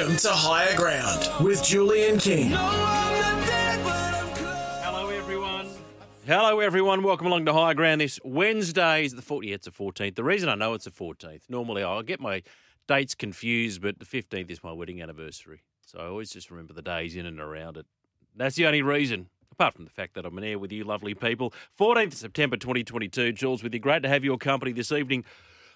Welcome to Higher Ground with Julian King. Hello, everyone. Hello, everyone. Welcome along to Higher Ground. This Wednesday is the 40th. Yeah, it's the 14th. The reason I know it's the 14th, normally I get my dates confused, but the 15th is my wedding anniversary. So I always just remember the days in and around it. That's the only reason, apart from the fact that I'm in air with you lovely people. 14th September 2022. Jules with you. Great to have your company this evening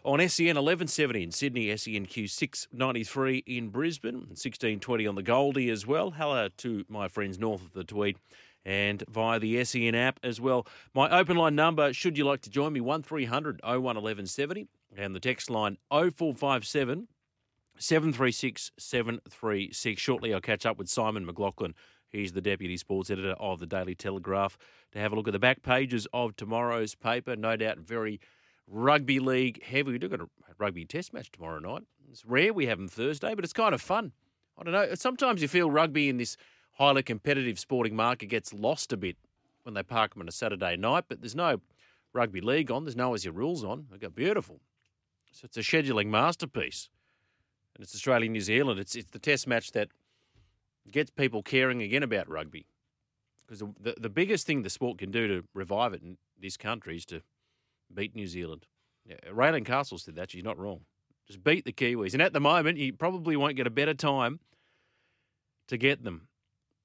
on SEN 1170 in Sydney, SENQ 693 in Brisbane, and 1620 on the Goldie as well. Hello to my friends north of the Tweed and via the SEN app as well. My open line number, should you like to join me, 1300 01 1170, and the text line 0457 736 736. Shortly, I'll catch up with Simon McLaughlin. He's the Deputy Sports Editor of the Daily Telegraph to have a look at the back pages of tomorrow's paper. No doubt very rugby league heavy. We've got a rugby test match tomorrow night. It's rare we have them Thursday, but it's kind of fun. I don't know. Sometimes you feel rugby in this highly competitive sporting market gets lost a bit when they park them on a Saturday night, but there's no rugby league on. There's no Aussie rules on. They go beautiful. So it's a scheduling masterpiece. And it's Australia New Zealand. It's, it's the test match that gets people caring again about rugby. Because the, the, the biggest thing the sport can do to revive it in this country is to beat New Zealand. Yeah, Raelene Castle said that. She's not wrong. Just beat the Kiwis. And at the moment, you probably won't get a better time to get them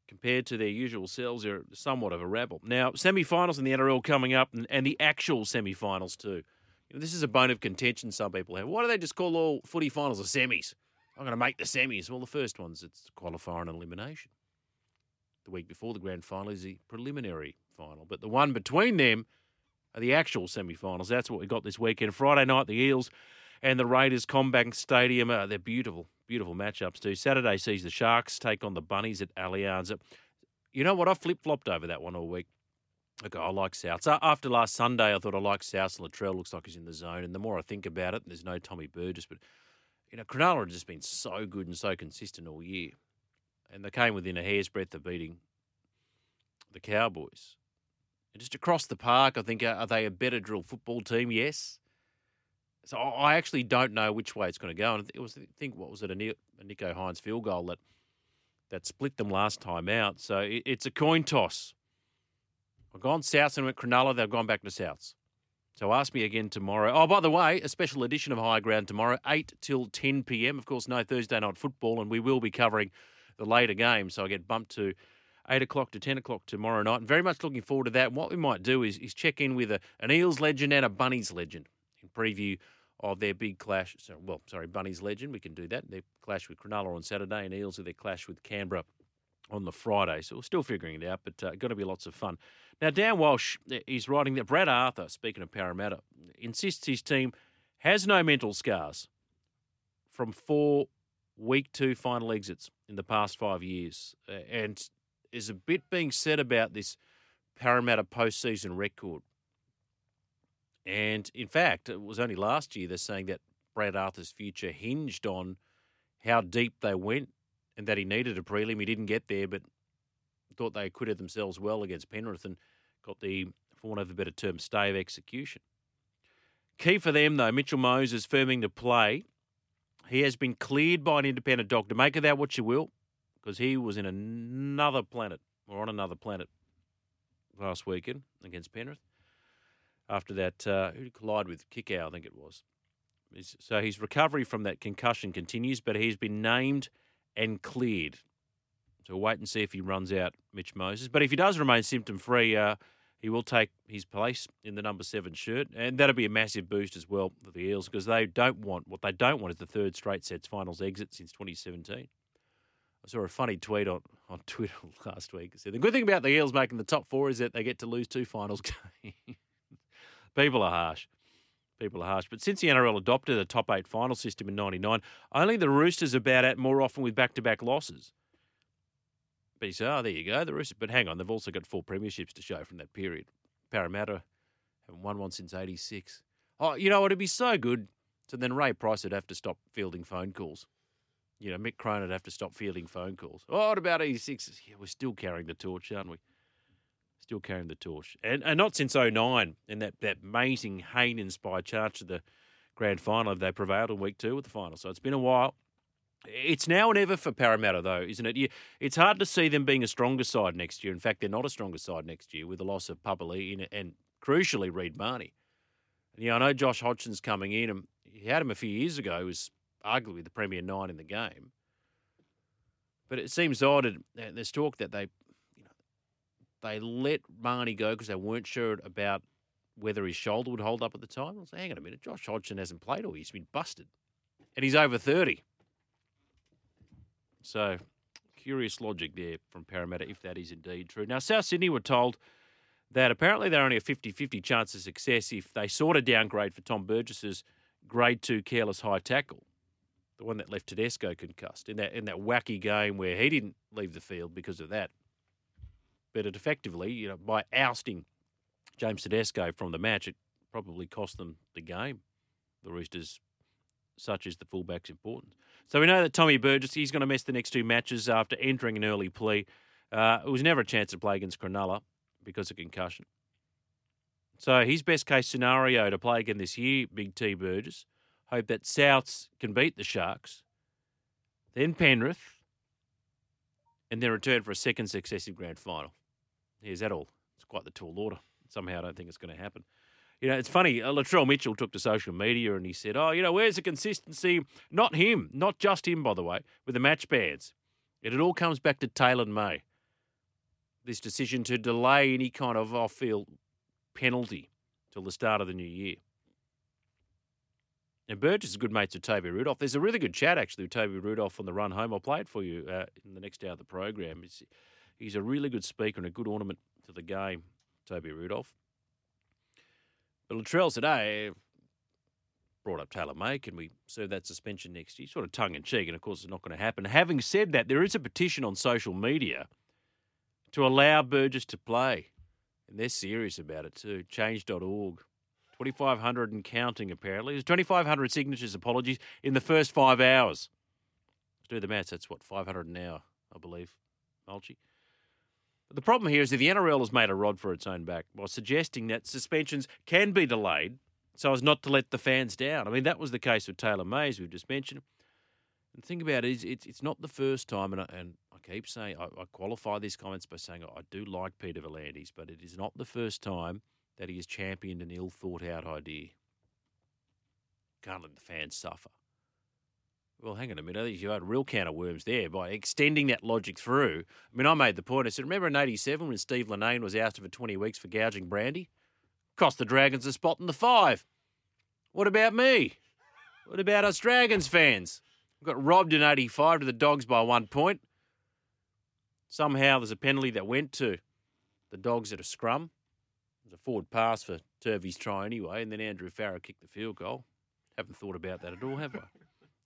compared to their usual selves. They're somewhat of a rabble. Now, semi finals in the NRL coming up and, and the actual semi finals too. You know, this is a bone of contention some people have. Why do they just call all footy finals the semis? I'm going to make the semis. Well, the first one's it's qualifier and elimination. The week before the grand final is the preliminary final. But the one between them the actual semi-finals. That's what we got this weekend. Friday night, the Eels and the Raiders, CommBank Stadium. Uh, they're beautiful, beautiful matchups too. Saturday sees the Sharks take on the Bunnies at Allianz. You know what? I flip-flopped over that one all week. Okay, I like South. So after last Sunday, I thought I liked South. Latrell looks like he's in the zone. And the more I think about it, there's no Tommy Burgess, but you know, Cronulla have just been so good and so consistent all year. And they came within a hair's breadth of beating the Cowboys. Just across the park, I think, are they a better drill football team? Yes. So I actually don't know which way it's going to go. And it was, I think, what was it, a Nicho Hynes field goal that that split them last time out. So it's a coin toss. I've gone south and went Cronulla. They've gone back to Souths. So ask me again tomorrow. Oh, by the way, a special edition of High Ground tomorrow, 8 till 10 p.m. Of course, no Thursday night football, and we will be covering the later game. So I get bumped to 8 o'clock to 10 o'clock tomorrow night. And very much looking forward to that. What we might do is, is check in with a, an Eels legend and a Bunnies legend in preview of their big clash. So, well, sorry, Bunnies legend. We can do that. Their clash with Cronulla on Saturday and Eels with their clash with Canberra on the Friday. So we're still figuring it out, but uh, going to be lots of fun. Now, Dan Walsh is writing that Brad Arthur, speaking of Parramatta, insists his team has no mental scars from four week two final exits in the past five years. Uh, and there's a bit being said about this Parramatta postseason record. And in fact, it was only last year they're saying that Brad Arthur's future hinged on how deep they went and that he needed a prelim. He didn't get there, but thought they acquitted themselves well against Penrith and got the, for want of a better term, stay of execution. Key for them, though, Mitchell Moses firming to play. He has been cleared by an independent doctor. Make of that what you will, because he was in another planet, or on another planet, last weekend against Penrith. After that, uh, who collide with Kikau, I think it was. So his recovery from that concussion continues, but he's been named and cleared. So we'll wait and see if he runs out Mitch Moses. But if he does remain symptom free, uh, he will take his place in the number seven shirt, and that'll be a massive boost as well for the Eels because they don't want what they don't want is the third straight sets finals exit since 2017. I saw a funny tweet on, on Twitter last week. It said the good thing about the Eels making the top four is that they get to lose two finals games. People are harsh. People are harsh. But since the NRL adopted a top eight final system in 99, only the Roosters are bad at more often with back to back losses. But you say, oh, there you go, the Roosters. But hang on, they've also got four premierships to show from that period. Parramatta haven't won one since 86. Oh, you know what? It'd be so good. So then Ray Price would have to stop fielding phone calls. You know, Mick Crone would have to stop fielding phone calls. Oh, what about 86? Yeah, we're still carrying the torch, aren't we? Still carrying the torch. And, and not since 09 and that, that amazing Hayne inspired charge to the grand final. They prevailed in week two with the final. So it's been a while. It's now and ever for Parramatta, though, isn't it? You, it's hard to see them being a stronger side next year. In fact, they're not a stronger side next year with the loss of Papali and, crucially, Reed Mahoney. And, yeah, I know Josh Hodgson's coming in, and he had him a few years ago. He was arguably the premier nine in the game. But it seems odd. And there's talk that they, you know, they let Mahoney go because they weren't sure about whether his shoulder would hold up at the time. I was like, hang on a minute, Josh Hodgson hasn't played all. He's been busted, and he's over thirty. So, curious logic there from Parramatta if that is indeed true. Now, South Sydney were told that apparently they're only a 50 50 chance of success if they sort of downgrade for Tom Burgess's grade two careless high tackle, the one that left Tedesco concussed in that, in that wacky game where he didn't leave the field because of that. But it effectively, you know, by ousting James Tedesco from the match, it probably cost them the game. The Roosters, such is the fullback's importance. So we know that Tommy Burgess, he's going to miss the next two matches after entering an early plea. Uh, it was never a chance to play against Cronulla because of concussion. So his best case scenario to play again this year, Big T Burgess, hope that Souths can beat the Sharks, then Penrith, and then return for a second successive grand final. Here's that all. It's quite the tall order. Somehow I don't think it's going to happen. You know, it's funny. Uh, Latrell Mitchell took to social media and he said, "Oh, you know, where's the consistency? Not him, not just him, by the way, with the match bands. It, it all comes back to Taylan May. This decision to delay any kind of off-field penalty till the start of the new year." And Burgess is good mates with Toby Rudolf. There's a really good chat actually with Toby Rudolf on the run home. I'll play it for you uh, in the next hour of the program. He's a really good speaker and a good ornament to the game, Toby Rudolf. But Latrell today brought up Taylan May. Can we serve that suspension next year? Sort of tongue in cheek, and of course, it's not going to happen. Having said that, there is a petition on social media to allow Burgess to play, and they're serious about it too. Change.org. 2,500 and counting, apparently. There's 2,500 signatures, apologies, in the first five hours. Let's do the maths. That's what, 500 an hour, I believe, Mulchi. But the problem here is that the NRL has made a rod for its own back by suggesting that suspensions can be delayed so as not to let the fans down. I mean, that was the case with Taylan Mays, we've just mentioned. And think about it, it's, it's not the first time, and I, and I keep saying, I, I qualify these comments by saying I do like Peter V'landys, but it is not the first time that he has championed an ill thought out idea. Can't let the fans suffer. Well, hang on a minute. You had a real can of worms there by extending that logic through. I mean, I made the point. I said, remember in 87 when Steve Linnane was ousted for 20 weeks for gouging brandy? Cost the Dragons a spot in the five. What about me? What about us Dragons fans? We got robbed in 85 to the Dogs by one point. Somehow there's a penalty that went to the Dogs at a scrum. Was a forward pass for Turvey's try anyway, and then Andrew Farrar kicked the field goal. Haven't thought about that at all, have I?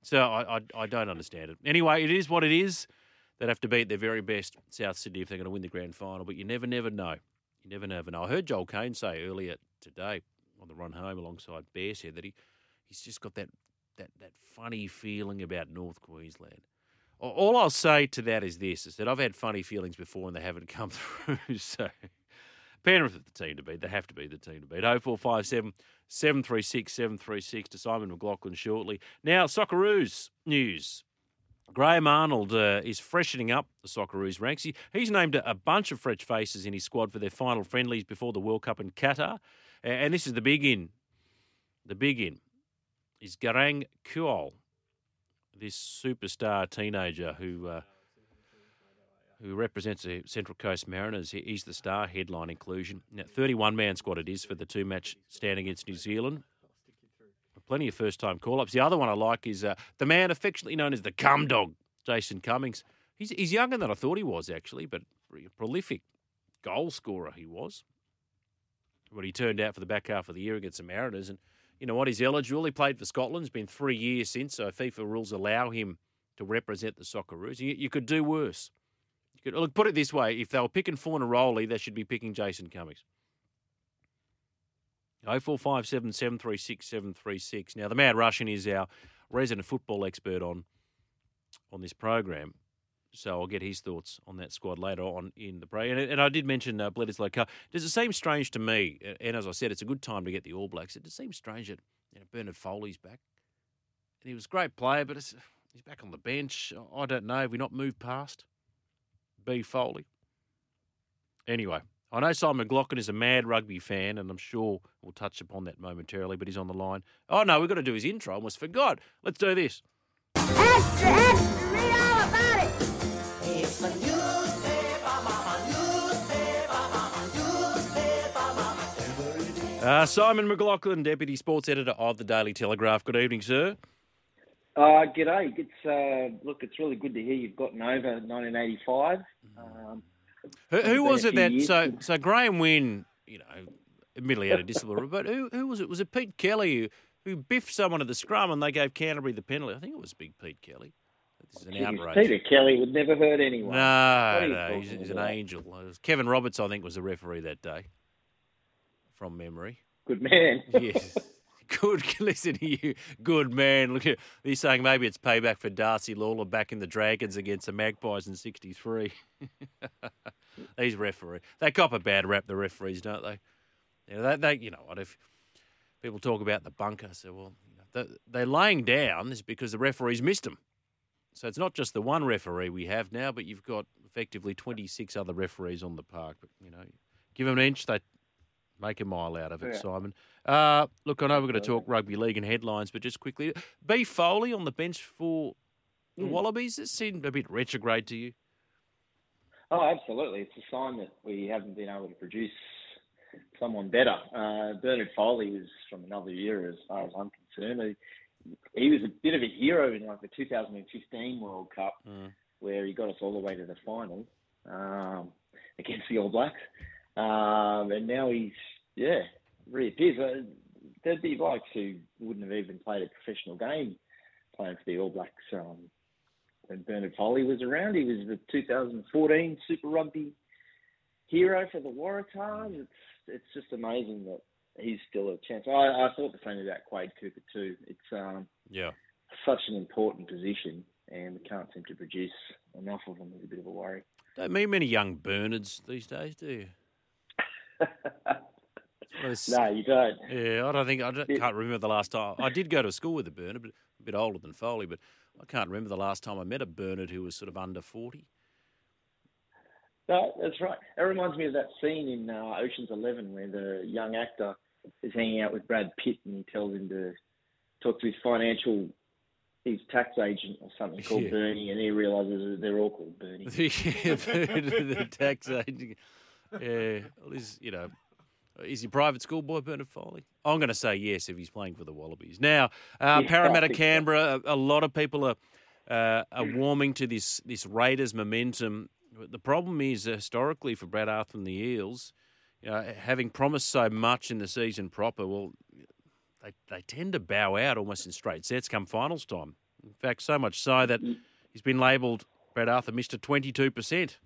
So I, I, I don't understand it. Anyway, it is what it is. They'd have to be at their very best, South Sydney, if they're going to win the grand final. But you never, never know. You never, never know. I heard Joel Caine say earlier today on the run home alongside Bear said that he, he's just got that, that, that funny feeling about North Queensland. All I'll say to that is this: is that I've had funny feelings before and they haven't come through. so Penrith are the team to beat. They have to be the team to beat. 0457 736 736 to Simon McLaughlin shortly. Now, Socceroos news. Graham Arnold uh, is freshening up the Socceroos ranks. He, he's named a, bunch of fresh faces in his squad for their final friendlies before the World Cup in Qatar. And this is the big in. The big in is Garang Kuol, this superstar teenager who uh, who represents the Central Coast Mariners. He's the star headline inclusion. Now, 31 man squad it is for the two match stand against New Zealand. Plenty of first time call ups. The other one I like is uh, the man affectionately known as the Cum Dog, Jason Cummings. He's, he's younger than I thought he was, actually, but prolific goal scorer he was. But he turned out for the back half of the year against the Mariners. And you know what? He's eligible. He played for Scotland. It's been three years since, so FIFA rules allow him to represent the Socceroos. You, you could do worse. Could, look, put it this way: if they were picking Fornaroli, they should be picking Jason Cummings. Oh four five seven seven three six seven three six. Now the Mad Russian is our resident football expert on on this program, so I'll get his thoughts on that squad later on in the break. And, and I did mention uh, Bledisloe Cup. Does it seem strange to me? And as I said, it's a good time to get the All Blacks. It seems strange that you know, Bernard Foley's back, and he was a great player, but He's back on the bench. I don't know. Have we not moved past B Foley? Anyway, I know Simon McLaughlin is a mad rugby fan, and I'm sure we'll touch upon that momentarily, but he's on the line. Oh, no, we've got to do his intro. I almost forgot. Let's do this. Extra, extra, read all about it. It's the newspaper, mama, newspaper, mama, newspaper, mama. Uh, Simon McLaughlin, Deputy Sports Editor of the Daily Telegraph. Good evening, sir. Uh, g'day. It's uh, look, it's really good to hear you've gotten over 1985. Um, Who, who was it that? years So, so Graeme Wynn, you know, admittedly had a disciplinary, but who, who was it? Was it Pete Kelly who, who biffed someone at the scrum and they gave Canterbury the penalty? I think it was Big Pete Kelly. This is an geez, outrage. Peter Kelly would never hurt anyone. No, no, he's, he's an angel. Kevin Roberts, I think, was the referee that day, from memory. Good man. Yes. Good, listen to you. Good man. Look at he's saying maybe it's payback for Darcy Lawler back in the Dragons against the Magpies in '63. These referee, they cop a bad rap. The referees, don't they? You know, they, they, you know what? If people talk about the bunker, so well, you know, they, they're laying down is because the referees missed them. So it's not just the one referee we have now, but you've got effectively 26 other referees on the park. But you know, give them an inch, they make a mile out of it. Yeah. Simon, uh, look, I know we're going to talk rugby league and headlines, but just quickly, B Foley on the bench for the Hmm. Wallabies. It seemed a bit retrograde to you. Oh, absolutely. It's a sign that we haven't been able to produce someone better. Uh, Bernard Foley is from another era, as far as I'm concerned. He, he was a bit of a hero in like the 2015 World Cup, Mm. where he got us all the way to the final um, against the All Blacks, um, and now he's yeah reappears. Uh, there'd be blokes who wouldn't have even played a professional game playing for the All Blacks. Um, when Bernard Foley was around, he was the 2014 Super Rugby hero for the Waratahs. It's it's just amazing that he's still a chance. I, I thought the same about Quade Cooper too. It's um, Yeah. such an important position, and we can't seem to produce enough of them. It's a bit of a worry. Don't meet many young Bernards these days, do you? No, you don't. Yeah, I don't think I don't, can't remember the last time I did go to school with a Bernard, but a bit older than Foley. But I can't remember the last time I met a Bernard who was sort of under forty. No, that's right. It reminds me of that scene in uh, Ocean's Eleven where the young actor is hanging out with Brad Pitt and he tells him to talk to his financial, his tax agent or something called Yeah. Bernie, and he realizes that they're all called Bernie. the, the tax agent. Yeah, well, is you know, is he private school boy Bernard Foley? I'm going to say yes if he's playing for the Wallabies. Now, uh, Yeah, Parramatta, I think so. Canberra. A, a lot of people are uh, are warming to this this Raiders momentum. But the problem is uh, historically for Brad Arthur and the Eels, you know, having promised so much in the season proper, well, they they tend to bow out almost in straight sets come finals time. In fact, so much so that he's been labelled Brad Arthur Mister Twenty Two Percent.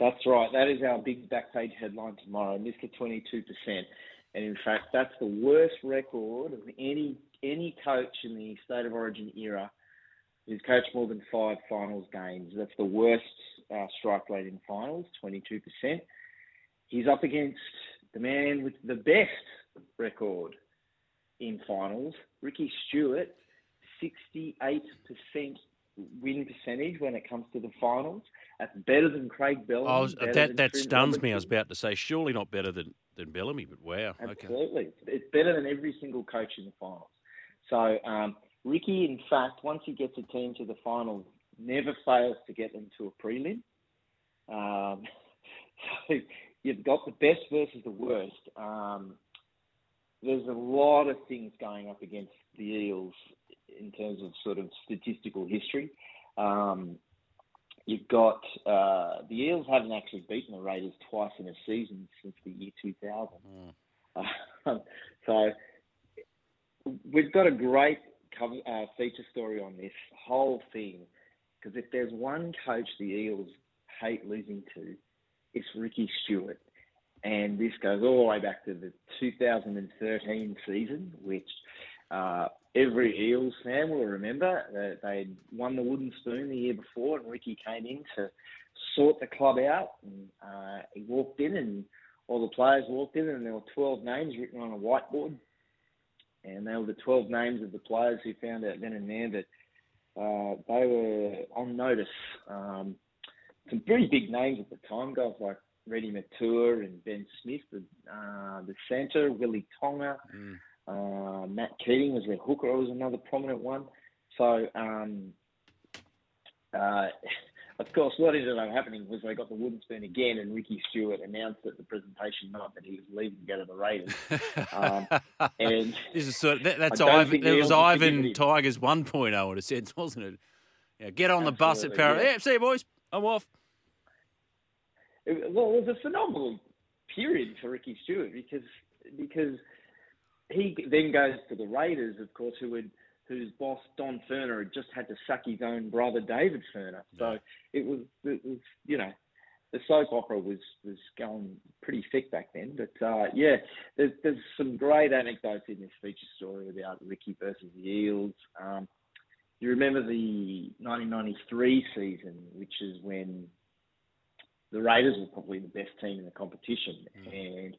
That's right. That is our big backpage headline tomorrow. Mr. Twenty Two Percent, and in fact, that's the worst record of any any coach in the state of origin era who's coached more than five finals games. That's the worst uh, strike rate in finals, twenty two percent. He's up against the man with the best record in finals, Ricky Stewart, sixty eight percent win percentage when it comes to the finals. That's better than Craig Bellamy. Was, that that stuns me. I was about to say, surely not better than, than Bellamy, but wow. Okay. Absolutely. It's better than every single coach in the finals. So, um, Ricky, in fact, once he gets a team to the finals, never fails to get them to a prelim. Um, so, you've got the best versus the worst. Um, there's a lot of things going up against the Eels in terms of sort of statistical history. Um, you've got uh, the Eels haven't actually beaten the Raiders twice in a season since the year 2000. Mm. Um, so we've got a great cover, uh, feature story on this whole thing because if there's one coach the Eels hate losing to, it's Ricky Stewart. And this goes all the way back to the 2013 season, which uh, every Eels fan will remember. That they won the wooden spoon the year before, and Ricky came in to sort the club out. And uh, he walked in, and all the players walked in, and there were 12 names written on a whiteboard. And they were the 12 names of the players who found out then and there that uh, they were on notice. Um, some pretty big names at the time, guys like Reni Maitua and Ben Smith, the, uh, the centre, Willie Tonga, Mm. Uh, Matt Keating was their hooker, was another prominent one. So, um, uh, of course, what ended up happening was they got the wooden spoon again, and Ricky Stewart announced at the presentation night that he was leaving to go to the Raiders. Um, and this is sort of, that, that's Ivan. That was Ivan. Tigers 1.0 in a sense, wasn't it? Yeah, get on the bus at Absolutely, Para. yeah. Yeah, see you boys. I'm off. it, well, it was a phenomenal period for Ricky Stewart because because he then goes to the Raiders, of course, who would whose boss Don Furner had just had to sack his own brother David Furner. So it was it was you know the soap opera was was going pretty thick back then. But uh, yeah, there's there's some great anecdotes in this feature story about Ricky versus the Eels. Um, you remember the 1993 season, which is when the Raiders were probably the best team in the competition, and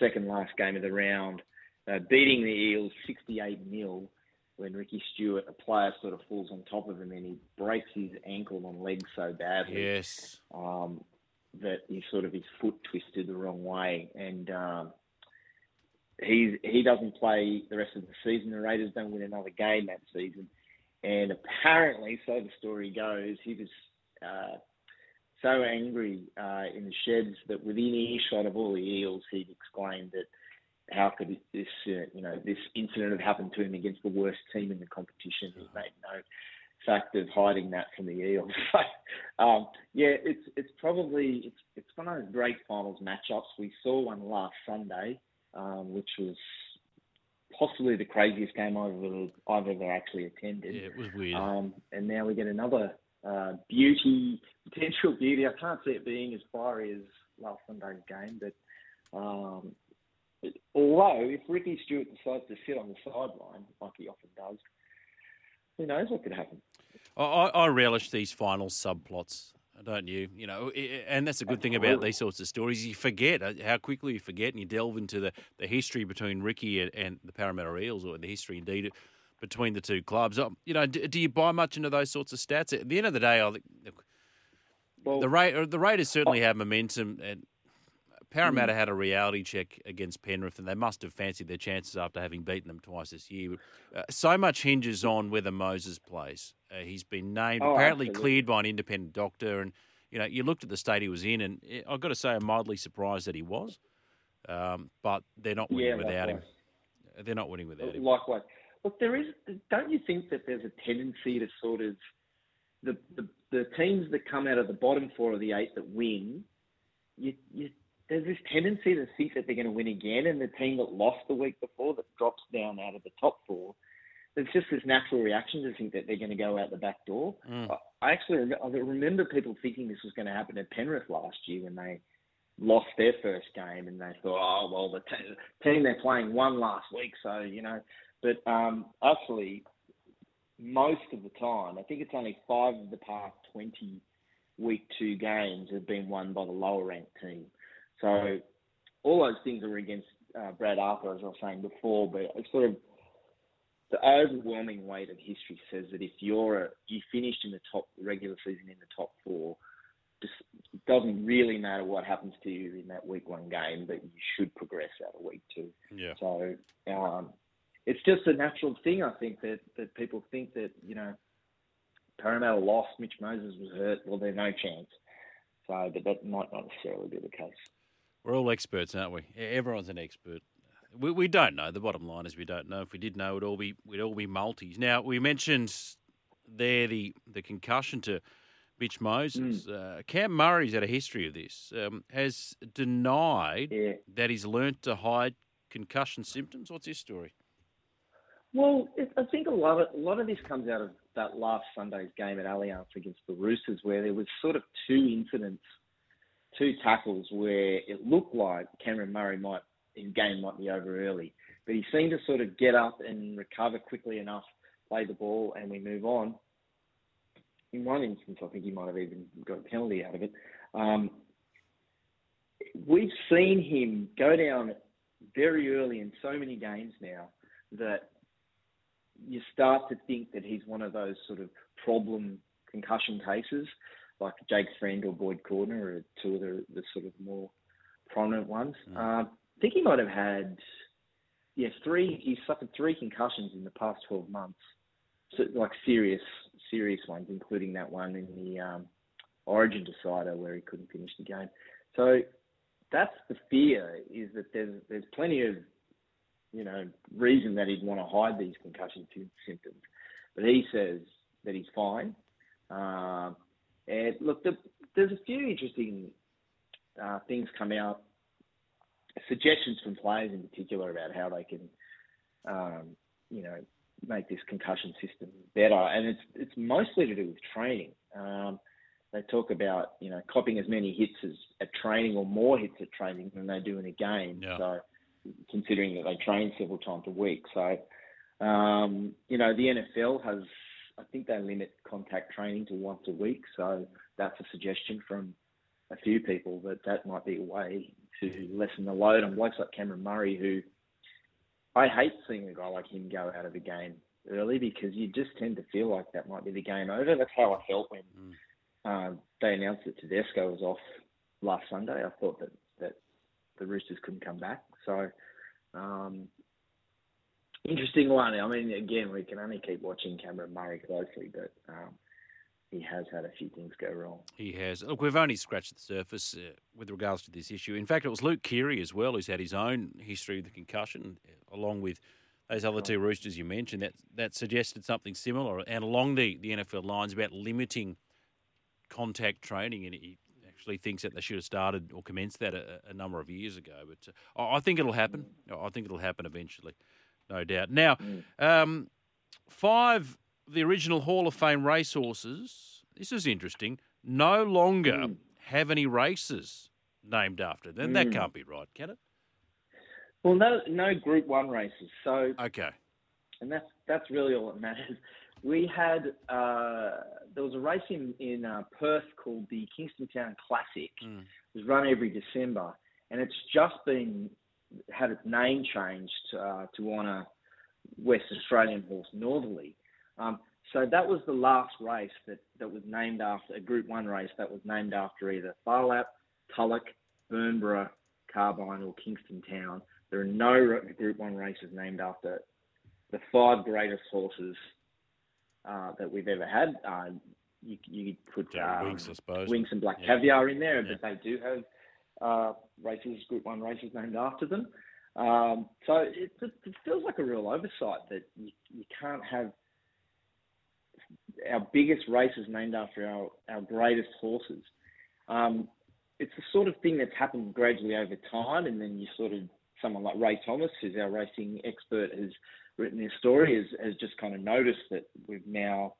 second last game of the round, uh, beating the Eels 68 0 when Ricky Stewart, a player, sort of falls on top of him and he breaks his ankle and leg so badly Yes. um, that he sort of his foot twisted the wrong way, and um, he he doesn't play the rest of the season. The Raiders don't win another game that season, and apparently, so the story goes, he was uh, so angry uh, in the sheds that within earshot of all the Eels, he'd exclaimed that how could this uh, you know this incident have happened to him against the worst team in the competition? He made no fact of hiding that from the Eels. So, um, yeah, it's it's probably it's it's one of those great finals matchups. We saw one last Sunday, um, which was possibly the craziest game I've ever, I've ever actually attended. Yeah, it was weird. Um, and now we get another uh, beauty, potential beauty. I can't see it being as fiery as last Sunday's game, but um, although if Ricky Stewart decides to sit on the sideline like he often does, who knows what could happen? I, I relish these final subplots, don't you? You know, and that's a good thing about these sorts of stories. You forget uh, how quickly you forget, and you delve into the, the history between Ricky and, and the Parramatta Eels, or the history indeed between the two clubs. Um, you know, do, do you buy much into those sorts of stats? At the end of the day, I think Well, the Ra- the Raiders certainly have momentum, and Parramatta had a reality check against Penrith, and they must have fancied their chances after having beaten them twice this year. Uh, so much hinges on whether Moses plays. Uh, he's been named, Oh, apparently absolutely. cleared by an independent doctor, and you know you looked at the state he was in, and eh, I've got to say I'm mildly surprised that he was. Um, but they're not winning yeah, without him. likewise. They're not winning without him. Likewise. Look, there is. Don't you think that there's a tendency to sort of the the, the teams that come out of the bottom four of the eight that win, you, you there's this tendency to think that they're going to win again, and the team that lost the week before that drops down out of the top four, there's just this natural reaction to think that they're going to go out the back door. Mm. I actually I remember people thinking this was going to happen at Penrith last year when they lost their first game and they thought, oh well, the te- team they're playing won last week, so you know. But um, actually, most of the time, I think it's only five of the past twenty week two games have been won by the lower ranked team. So all those things are against uh, Brad Arthur, as I was saying before, but it's sort of the overwhelming weight of history says that if you're a, you finished in the top regular season in the top four, just it doesn't really matter what happens to you in that week one game, but you should progress out of week two. Yeah. So um, it's just a natural thing, I think, that, that people think that, you know, Parramatta lost, Mitch Moses was hurt, well, there's no chance. So, but that might not necessarily be the case. We're all experts, aren't we? Everyone's an expert. We, we don't know. The bottom line is we don't know. If we did know, we'd all be we'd all be multis. Now we mentioned there the the concussion to Mitch Moses. Uh, Cam Murray's had a history of this. Um, has denied Yeah. that he's learnt to hide concussion symptoms. What's his story? Well, it, I think a lot of a lot of this comes out of that last Sunday's game at Allianz against the Roosters, where there was sort of two incidents, two tackles where it looked like Cameron Murray might in game might be over early, but he seemed to sort of get up and recover quickly enough, play the ball, and we move on. In one instance, I think he might have even got a penalty out of it. Um, we've seen him go down very early in so many games now that you start to think that he's one of those sort of problem concussion cases, like Jake Friend or Boyd Cordner are two of the, the sort of more prominent ones. Uh, I think he might have had, yeah, three. He suffered three concussions in the past 12 months, so, like serious, serious ones, including that one in the um, Origin decider where he couldn't finish the game. So that's the fear is that there's there's plenty of you know reason that he'd want to hide these concussion symptoms, but he says that he's fine. Um, and look, the, there's a few interesting uh, things come out, suggestions from players in particular about how they can, um, you know, make this concussion system better, and it's it's mostly to do with training. Um, they talk about you know copying as many hits as at training or more hits at training than they do in a game. Yeah. So considering that they train several times a week, so um, you know the NFL has I think they limit contact training to once a week. So that's a suggestion from a few people that that might be a way to lessen the load on blokes like Cameron Murray, who I hate seeing a guy like him go out of the game early because you just tend to feel like that might be the game over. That's how I felt when um, they announced that Tedesco was off last Sunday. I thought that, that the Roosters couldn't come back. So, um, interesting one. I mean, again, we can only keep watching Cameron Murray closely, but um, he has had a few things go wrong. He has. Look, we've only scratched the surface uh, with regards to this issue. In fact, it was Luke Keary as well who's had his own history of the concussion, uh, along with those other two Roosters you mentioned. That that suggested something similar, and along the, the NFL lines about limiting contact training, and he actually thinks that they should have started or commenced that a, a number of years ago. But uh, I I think it'll happen. I think it'll happen eventually, no doubt. Now, um, five the original Hall of Fame racehorses. This is interesting. No longer have any races named after them. That can't be right, can it? Well, no, no Group One races. So Okay. and that's that's really all that matters. We had uh, there was a race in in uh, Perth called the Kingston Town Classic. Mm. It was run every December, and it's just been had its name changed uh, to honour West Australian horse Northerly. Um, so that was the last race that, that was named after a Group One race that was named after either Phar Lap, Tulloch, Bernborough, Carbine, or Kingston Town. There are no Group One races named after the five greatest horses uh, that we've ever had. Uh, you, you could put Yeah, um, Winks, I suppose. Winks and Black Yeah. Caviar in there, Yeah. but they do have uh, races, Group One races named after them. Um, so it, it, feels like a real oversight that you, you can't have our biggest races named after our, our greatest horses. Um, it's the sort of thing that's happened gradually over time, and then you sort of someone like Ray Thomas, who's our racing expert, has written this story, has, has just kind of noticed that we've now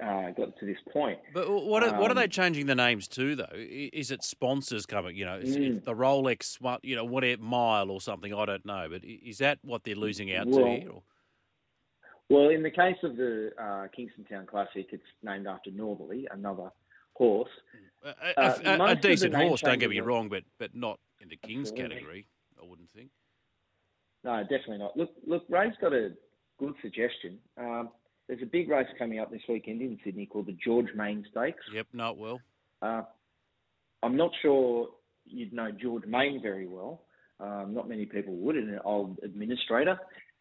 uh, got to this point. But what are, what are they Um, changing the names to, though? Is it sponsors coming? You know, is Mm. the Rolex, what- you know, whatever mile or something? I don't know. But is that what they're losing out to Well, here? Or? Well, in the case of the uh, Kingston Town Classic, it's named after Northerly, another horse. A, a- Uh, a- a the decent horse, don't get me wrong, but but not in the Kings Absolutely. category. I wouldn't think. No, definitely not. Look, look, Ray's got a good suggestion. Um, there's a big race coming up this weekend in Sydney called the George Main Stakes. Yep, no, well, Uh, I'm not sure you'd know George Main very well. Um, not many people would, an old administrator.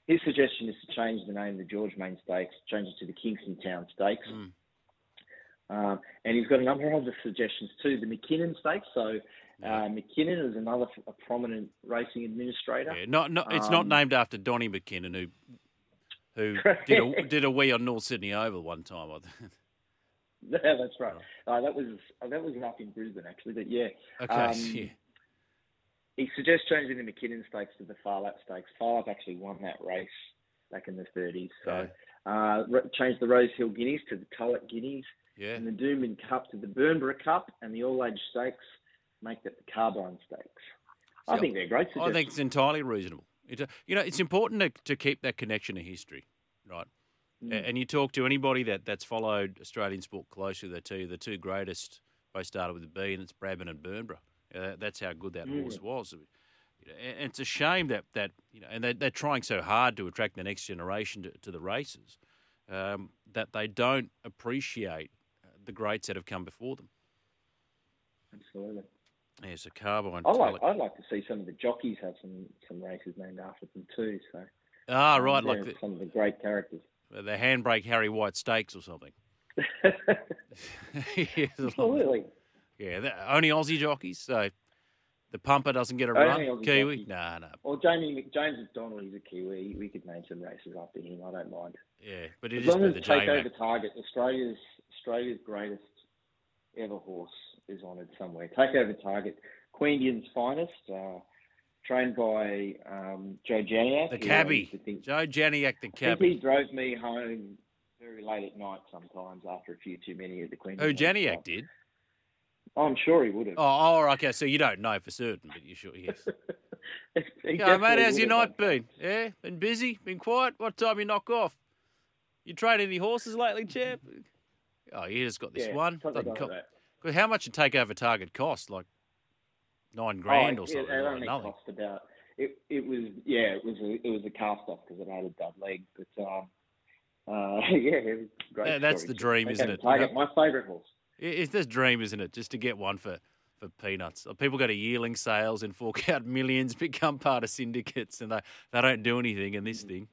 His suggestion is to change the name of the George Main Stakes, change it to the Kingston Town Stakes. Mm. Um, and he's got a number of other suggestions too. The McKinnon Stakes. So uh, McKinnon is another a prominent racing administrator. yeah, not, not it's not Um, named after Donny McKinnon, who who did a did a wee on North Sydney Oval one time. Yeah, that's right. Uh, that was uh, that was up in Brisbane actually, but yeah. Okay, Um, yeah. He suggests changing the McKinnon Stakes to the Phar Lap Stakes. Phar Lap actually won that race back in the 30s. So uh, re- change the Rose Hill Guineas to the Tulloch Guineas, yeah. and the Doomben Cup to the Bernborough Cup, and the All Age Stakes make that the Carbine Stakes. I think they're great I think it's entirely reasonable. You know, it's important to, to keep that connection to history, right? Mm. And you talk to anybody that, that's followed Australian sport closely, they tell you the two greatest both started with a B, and it's Brabham and Bernborough. Uh, that's how good that Mm. horse was. You know, and it's a shame that that you know, and they, they're trying so hard to attract the next generation to, to the races um, that they don't appreciate uh, the greats that have come before them. Absolutely. Yeah, a Carbine. I like, I'd like to see some of the jockeys have some some races named after them too. So ah, right, like the, some of the great characters. the handbrake Harry White Stakes or something. Yes, Absolutely. Yeah, the, only Aussie jockeys. So the pumper doesn't get a Only run. Aussie Kiwi, jockeys. nah, nah. Well, Jamie James McDonald, he's a Kiwi. We could name some races after him. I don't mind. Yeah, but it As is long as the J Takeover Target, Australia's Australia's greatest ever horse is honoured somewhere. Takeover Target, Queanbeyan's finest, uh, trained by um, Joe Janiak. The cabbie, think- Joe Janiak, the cabbie. he drove me home very late at night sometimes after a few too many of the Queen. Oh, Janiak did? I'm sure he would have. Oh, oh, okay. So you don't know for certain, but you're sure? Yes. Yeah, mate. How's your night been? Yeah, been busy, been quiet. What time you knock off? You trained any horses lately, champ? Oh, you just got this Yeah, one. like co- how much a takeover target cost? Like nine grand oh, or something? It, it only nothing. cost about. It, it was yeah, it was a it was a cast off because it had a dud leg, but um, uh, yeah, it was great. Yeah, that's story. the dream, isn't it? Target, You my favourite horse. It- It's this dream, isn't it? Just to get one for, for peanuts. People go to yearling sales and fork out millions, become part of syndicates, and they, they don't do anything. And this thing,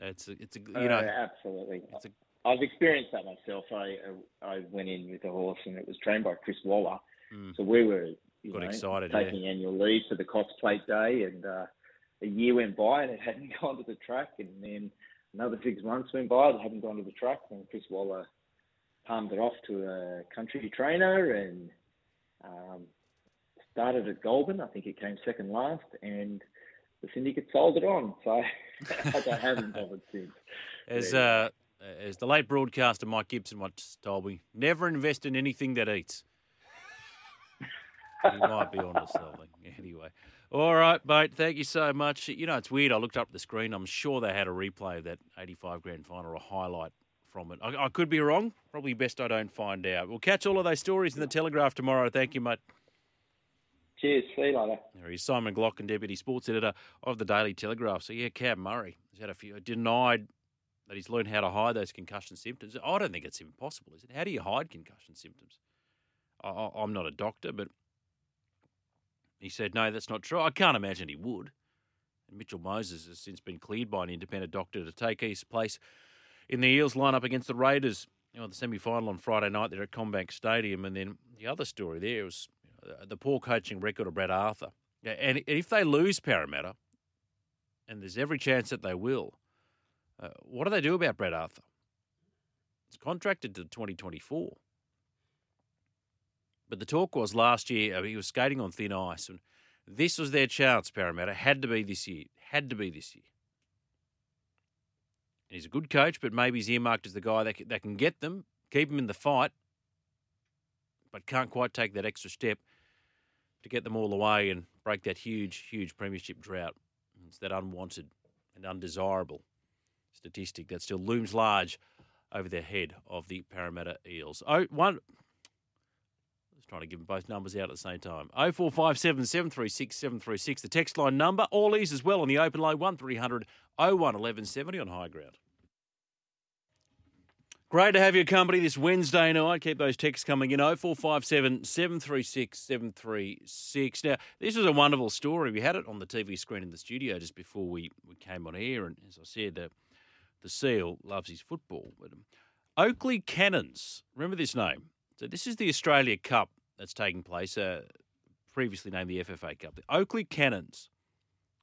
it's a, it's a you know, Uh, absolutely. it's a- I've experienced that myself. I uh, I went in with a horse and it was trained by Chris Waller, Mm. so we were Got know, excited, yeah. taking annual leave for the Cox Plate Day, and uh, a year went by and it hadn't gone to the track, and then another six months went by it hadn't gone to the track, and Chris Waller palmed it off to a country trainer and um, started at Goulburn. I think it came second last, and the syndicate sold it on. So I haven't bothered since. as Yeah. uh, as the late broadcaster Mike Gibson once told me, never invest in anything that eats. he might be onto something. Anyway, all right, mate. Thank you so much. You know, it's weird. I looked up the screen. I'm sure they had a replay of that 85 grand final or a highlight from it. I, I could be wrong. Probably best I don't find out. We'll catch all of those stories in the Telegraph tomorrow. Thank you, mate. Cheers. See you later. There he is, Simon Glocken, Deputy Sports Editor of the Daily Telegraph. So, yeah, Cam Murray has had a few, denied that he's learned how to hide those concussion symptoms. I don't think it's impossible, is it? How do you hide concussion symptoms? I, I'm not a doctor, but he said, no, that's not true. I can't imagine he would. And Mitchell Moses has since been cleared by an independent doctor to take his place in the Eels lineup against the Raiders. You know, the semi final on Friday night there at CommBank Stadium. And then the other story there was you know, the poor coaching record of Brad Arthur. And if they lose Parramatta, and there's every chance that they will, uh, what do they do about Brad Arthur? It's contracted to 2024. But the talk was last year uh, he was skating on thin ice, and this was their chance. Parramatta had to be this year. Had to be this year. And he's a good coach, but maybe he's earmarked as the guy that that can get them, keep them in the fight, but can't quite take that extra step to get them all the way and break that huge, huge premiership drought. It's that unwanted and undesirable statistic that still looms large over the head of the Parramatta Eels. Oh, one. I was trying to give them both numbers out at the same time. 0457 736 736, the text line number. All these as well on the open line 1300 01 1170 on high ground. Great to have your company this Wednesday night. Keep those texts coming in. 0457 736 736. Now, this was a wonderful story. We had it on the TV screen in the studio just before we, we came on air. And as I said, uh, the Seal loves his football. But Oakleigh Cannons, remember this name? So, this is the Australia Cup that's taking place, uh, previously named the FFA Cup. The Oakleigh Cannons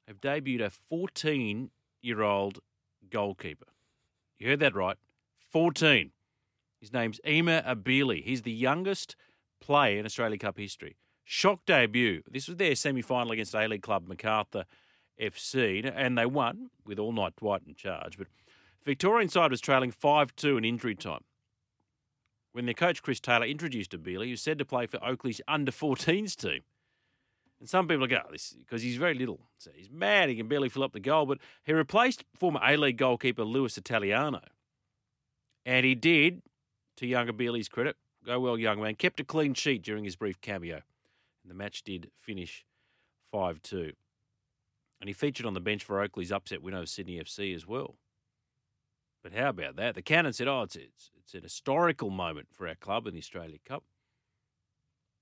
have debuted a 14 year old goalkeeper. You heard that right. 14. His name's Ema Abili. He's the youngest player in Australia Cup history. Shock debut. This was their semi final against A League club Macarthur FC, and they won with All Night Dwight in charge. But Victorian side was trailing 5 2 in injury time. When their coach Chris Taylor introduced Abili, who's said to play for Oakleigh's under 14s team. And some people go, this because he's very little. So he's mad, he can barely fill up the goal. But he replaced former A League goalkeeper Lewis Italiano. And he did, to younger Bealey's credit, go well, young man, kept a clean sheet during his brief cameo. And the match did finish 5 2. And he featured on the bench for Oakleigh's upset win over Sydney FC as well. But how about that? The Cannon said, oh, it's, it's, it's an historical moment for our club in the Australia Cup.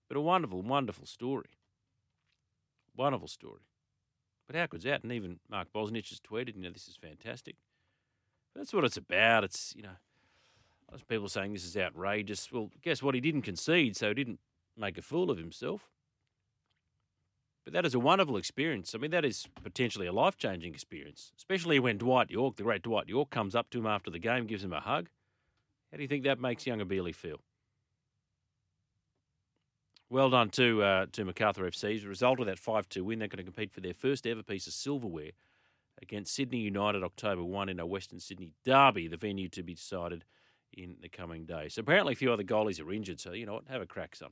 But a wonderful, wonderful story. Wonderful story. But how good's that? And even Mark Bosnich has tweeted, you know, this is fantastic. That's what it's about. It's, you know, people saying this is outrageous. Well, guess what? He didn't concede, so he didn't make a fool of himself. But that is a wonderful experience. I mean, that is potentially a life changing experience, especially when Dwight Yorke, the great Dwight Yorke, comes up to him after the game, gives him a hug. How do you think that makes younger Bealey feel? Well done to uh, to Macarthur FC. As a result of that 5 2 win, they're going to compete for their first ever piece of silverware against Sydney United October 1 in a Western Sydney derby, the venue to be decided in the coming days. So apparently, a few other goalies are injured. So, you know what? Have a crack, son.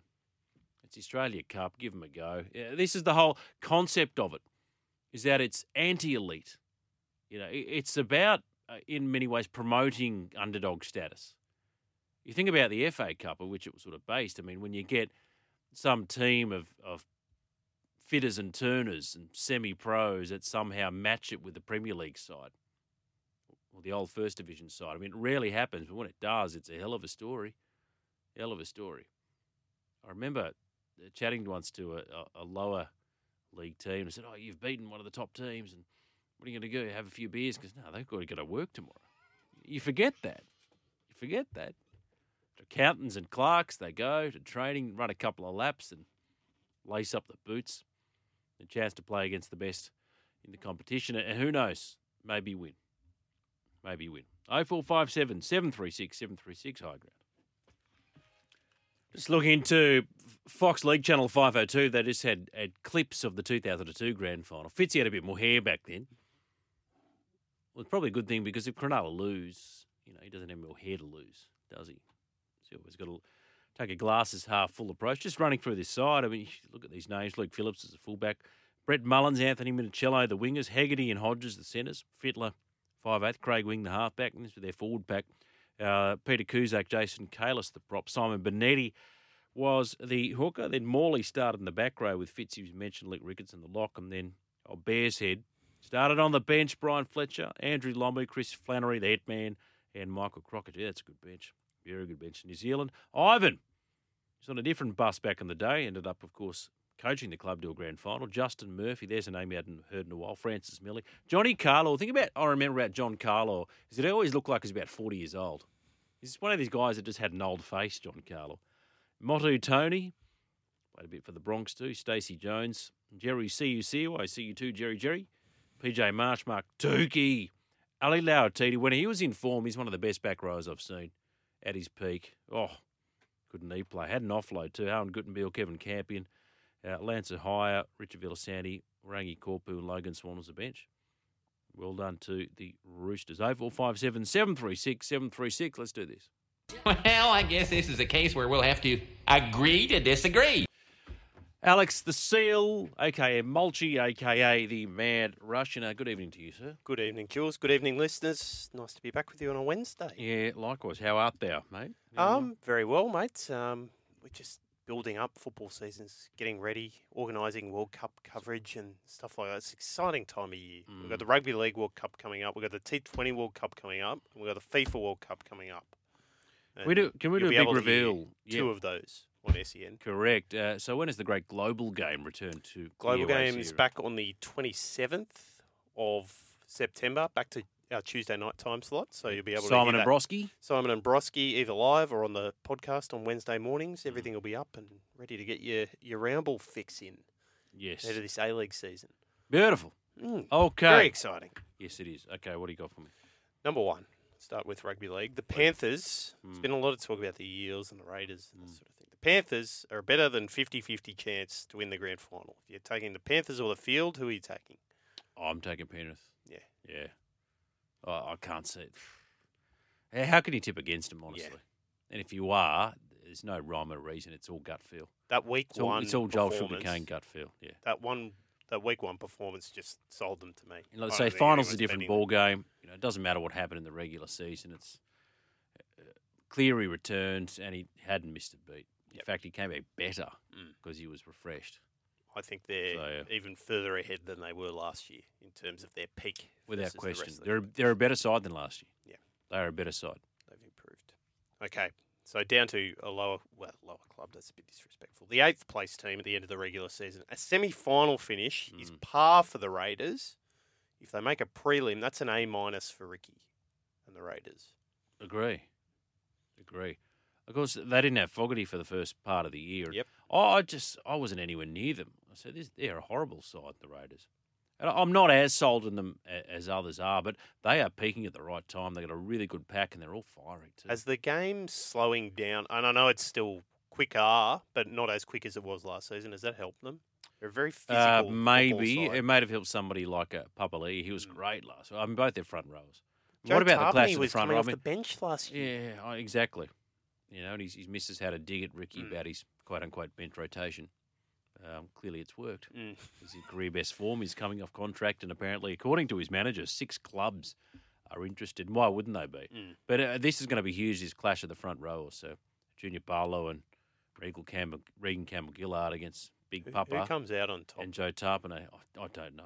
It's Australia Cup. Give them a go. This is the whole concept of it, is that it's anti-elite. You know, it's about, uh, in many ways, promoting underdog status. You think about the FA Cup, of which it was sort of based. I mean, when you get some team of, of fitters and turners and semi-pros that somehow match it with the Premier League side or the old First Division side. I mean, it rarely happens, but when it does, it's a hell of a story. Hell of a story. I remember chatting once to a, a, lower league team and said, "Oh, you've beaten one of the top teams, and what are you going to do? Have a few beers?" Because no, they've got to go to work tomorrow. You forget that. You forget that. Accountants and clerks, they go to training, run a couple of laps, and lace up the boots. A chance to play against the best in the competition, and who knows, maybe win. Maybe win. 0457 736 736 high ground. Just looking into Fox League Channel 502, they just had, had clips of the 2002 grand final. Fitzy had a bit more hair back then. Well, it's probably a good thing because if Cronulla lose, you know, he doesn't have more hair to lose, does he? So he's always got to take a glasses half full approach. Just running through this side, I mean, look at these names. Luke Phillips is a fullback. Brett Mullins, Anthony Minichiello, the wingers. Hegarty and Hodges, the centres. Fittler, 5'8". Craig Wing, the halfback. And this is their forward pack. Uh, Peter Cusack, Jason Cayless, the prop. Simon Bonetti was the hooker. Then Morley started in the back row with Fitzy, as mentioned, Luke Ricketson, the lock. And then oh, Bears Head started on the bench. Bryan Fletcher, Andrew Lomu, Chris Flannery, the headman, and Michael Crocker. Yeah, that's a good bench. Very good bench. In New Zealand. Ivan. He's on a different bus back in the day. Ended up, of course, coaching the club to a grand final. Justin Murphy, there's a name you hadn't heard in a while. Francis Meli. Johnny Carlaw. Think about, I remember about John Carlaw, is it always looked like he's about 40 years old. He's one of these guys that just had an old face, John Carlaw. Motu Tony, wait a bit for the Bronx too. Stacey Jones. Jerry Seuseu, I see you too, Jerry Jerry. PJ Marsh, Mark Tookey. Ali Lauitiiti, when he was in form, he's one of the best back rows I've seen at his peak. Oh, good knee play. Had an offload too. Alan Guttenbeil, Kevin Campion, uh, Lance Hohaia, Richard Villasanti, Rangi Koopu, and Logan Swann was the bench. Well done to the Roosters. 0457 736 736. Let's do this. Well, I guess this is a case where we'll have to agree to disagree. Alex the Seal, aka Mulchi, aka the Mad Russian. Uh, good evening to you, sir. Good evening, Jules. Good evening, listeners. Nice to be back with you on a Wednesday. Yeah, likewise. How art thou, mate? Um, very well, mate. Um, we're just building up football seasons, getting ready, organising World Cup coverage and stuff like that. It's an exciting time of year. We've got the Rugby League World Cup coming up. We've got the T20 World Cup coming up. And we've got the FIFA World Cup coming up. We do, can we do a big able to hear reveal? Two of those on SEN. Correct. Uh, so when is the great global game return to Global Games back on the 27th of September, back to our Tuesday night time slot. So you'll be able to Simon and that. Broski. Simon and Broski either live or on the podcast on Wednesday mornings. Mm. Everything will be up and ready to get your, your ramble fix in Yes. ahead of this A League season. Beautiful. Mm, Okay. Very exciting. Yes, it is. Okay, what do you got for me? Number one, start with rugby league. The Panthers. Hmm. There's been a lot of talk about the Eels and the Raiders and that sort of thing. The Panthers are a better than 50 50 chance to win the grand final. If you're taking the Panthers or the field, who are you taking? Oh, I'm taking Penrith. Yeah. Yeah. Oh, I can't see it. How- can you tip against them, honestly? And if you are, there's no rhyme or reason. It's all gut feel. That week It's all, one. it's all Joel Sugarcane gut feel. Yeah. That one. That week one performance just sold them to me. And let's I say finals a different ball game. You know, it doesn't matter what happened in the regular season. It's uh, Cleary returned and he hadn't missed a beat. In fact, he came back better Mm. because he was refreshed. I think they're So, even further ahead than they were last year in terms of their peak. Without versus the rest question. the They're, they're a better side than last year. Yeah. They are a better side. They've improved. Okay, so down to a lower, well, lower club. That's a bit disrespectful. The eighth place team at the end of the regular season. A semi-final finish is Mm. par for the Raiders. If they make a prelim, that's an A minus for Ricky and the Raiders. Agree. Agree. Of course, they didn't have Fogarty for the first part of the year. Yep. I I just I wasn't anywhere near them. I said this, they're a horrible side, the Raiders. And I'm not as sold on them as others are, but they are peaking at the right time. They've got a really good pack, and they're all firing too. As the game's slowing down, and I know it's still quicker, but not as quick as it was last season. Has that helped them? They're a very physical. uh, maybe it might have helped somebody like uh, Papalii. He was Mm. great last. I mean, both their front rows. Joe what about the Tapine clash of the was front row? I off mean, the bench last year. Yeah, exactly. You know, and his, his missus had a dig at Ricky Mm. about his quote unquote bench rotation. Um, clearly, it's worked. Mm. He's in career best form. He's coming off contract, and apparently, according to his manager, six clubs are interested. Why wouldn't they be? Mm. But uh, this is going to be huge. This clash of the front row. So, Junior Paulo and Regal Campbell, Reagan Campbell Gillard against Big Who, Papa who comes out on top? and Joe Tapine. I, I don't know.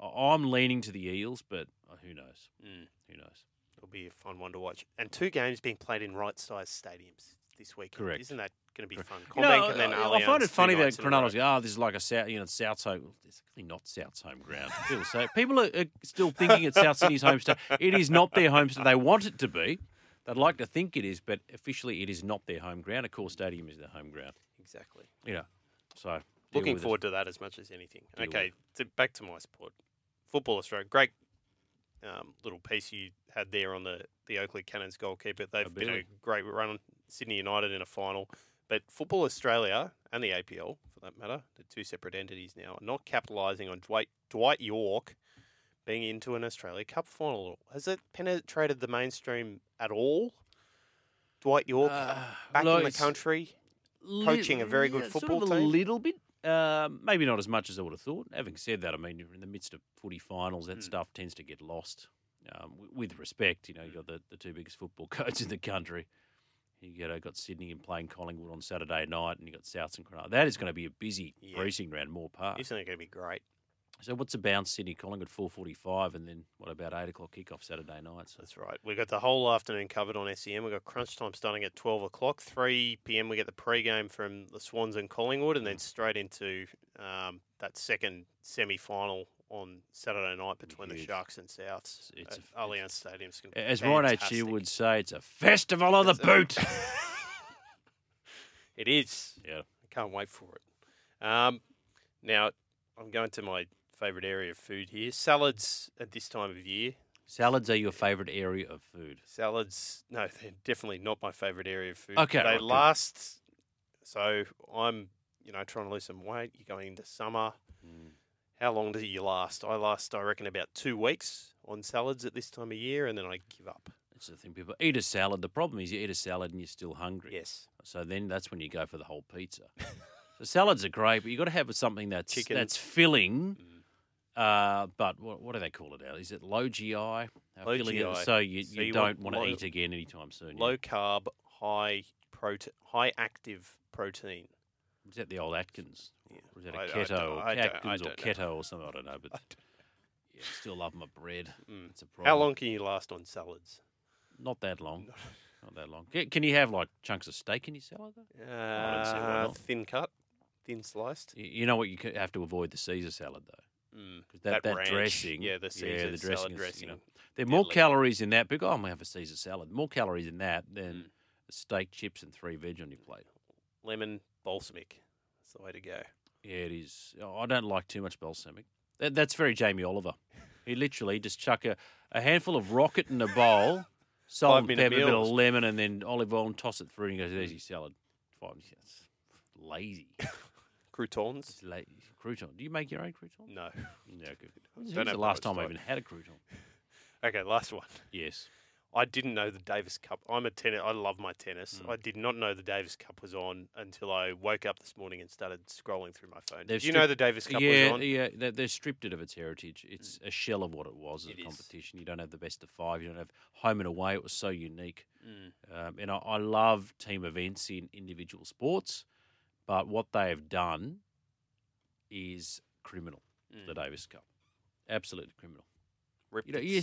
I, I'm leaning to the Eels, but uh, who knows? Mm. Who knows? It'll be a fun one to watch. And two games being played in right-sized stadiums this weekend. Correct. Isn't that going to be Correct. fun? You know, CommBank and then I, I find it funny that nights in a. Cronulla's go, oh, this is like a South, you know, South's home. Well, It's actually not South's home ground. People say people are, are still thinking it's South Sydney's home state. It is not their home state. They want it to be. They'd like to think it is, but officially it is not their home ground. Of course, stadium is their home ground. Exactly. You know, so Looking with it. forward to that as much as anything. Deal okay, to, back to my sport. Football Australia. Great um, little piece you had there on the, the Oakleigh Cannons goalkeeper. They've been a great run. Sydney United in a final. But Football Australia and the APL, for that matter, the two separate entities now, are not capitalising on Dwight, Dwight Yorke being into an Australia Cup final. Has it penetrated the mainstream at all? Dwight Yorke Uh, back look, in the country? coaching a very good yeah, football sort of team? A little bit. Um, maybe not as much as I would have thought. Having said that, I mean, you're in the midst of footy finals. That Mm. stuff tends to get lost. Um, with respect, you know, you've got the, the two biggest football codes in the country. You got, uh, got Sydney and playing Collingwood on Saturday night, and you got Souths and Cronulla. That is going to be a busy Yeah. precinct round, Moore Park. Isn't it going to be great? So what's the bounce? Sydney Collingwood four forty five, and then what about eight o'clock kickoff Saturday night? So That's right. We've got the whole afternoon covered on SEN. We've got crunch time starting at 12 o'clock. 3 p.m. we get the pre-game from the Swans and Collingwood, and then straight into um, that second semi-final on Saturday night between the Sharks and Souths It's a- Allianz Stadium. It's as Ryan H. would say, it's a festival of the It's a- boot. It is. yeah. I can't wait for it. Um, now, I'm going to my favourite area of food here. Salads at this time of year. Salads are your favourite area of food. Salads, no, they're definitely not my favourite area of food. Okay, they good. last. So I'm, you know, trying to lose some weight. You're going into summer. Mm. How long do you last? I last, I reckon, about two weeks on salads at this time of year, and then I give up. That's the thing. People eat a salad. The problem is you eat a salad and you're still hungry. Yes, So then that's when you go for the whole pizza. so salads are great, but you've got to have something that's Chicken. that's filling. Mm. Uh, but what, what do they call it out? Is it low GI? Low filling it- GI. so you, So you, you don't want want to low- eat again anytime soon. yeah. low carb, high protein, high active protein. Is that the old Atkins? Yeah. Or is that a I- keto? don't- or I don't- I Atkins or don't know. keto or something? I don't know. But yeah, still love my bread. Mm. It's a problem. How long can you last on salads? Not that long. Not that long. Can, you have like chunks of steak in your salad though? don't Uh, thin cut, thin sliced. You, know what? You have to avoid the Caesar salad though. because that, that, ranch, dressing, yeah, the Caesar yeah, the dressing, salad is, dressing. You know, there are more deadly. calories in that. But oh, I'm gonna have a Caesar salad. More calories in that than Mm. steak, chips, and three veg on your plate. Lemon balsamic. The way to go. Yeah, it is. Oh, I don't like too much balsamic. That, that's very Jamie Oliver. He literally just chuck a, a handful of rocket in a bowl, salt and pepper, a bit of lemon, and then olive oil, and toss it through, and he goes, "There's your salad." Five minutes. Lazy. Croutons? La- crouton. Do you make your own crouton? No. No, good. When's the last time I even had a crouton? Okay, last one. Yes. I didn't know the Davis Cup. I'm a tennis. I love my tennis. Mm. I did not know the Davis Cup was on until I woke up this morning and started scrolling through my phone. They've Did you know the Davis Cup yeah, was on? yeah. They, they've stripped it of its heritage. It's a shell of what it was as It a is. competition. You don't have the best of five. You don't have home and away. It was so unique. Mm. Um, and I, I love team events in individual sports, but what they have done is criminal. The Mm. Davis Cup, absolutely criminal. You know, you,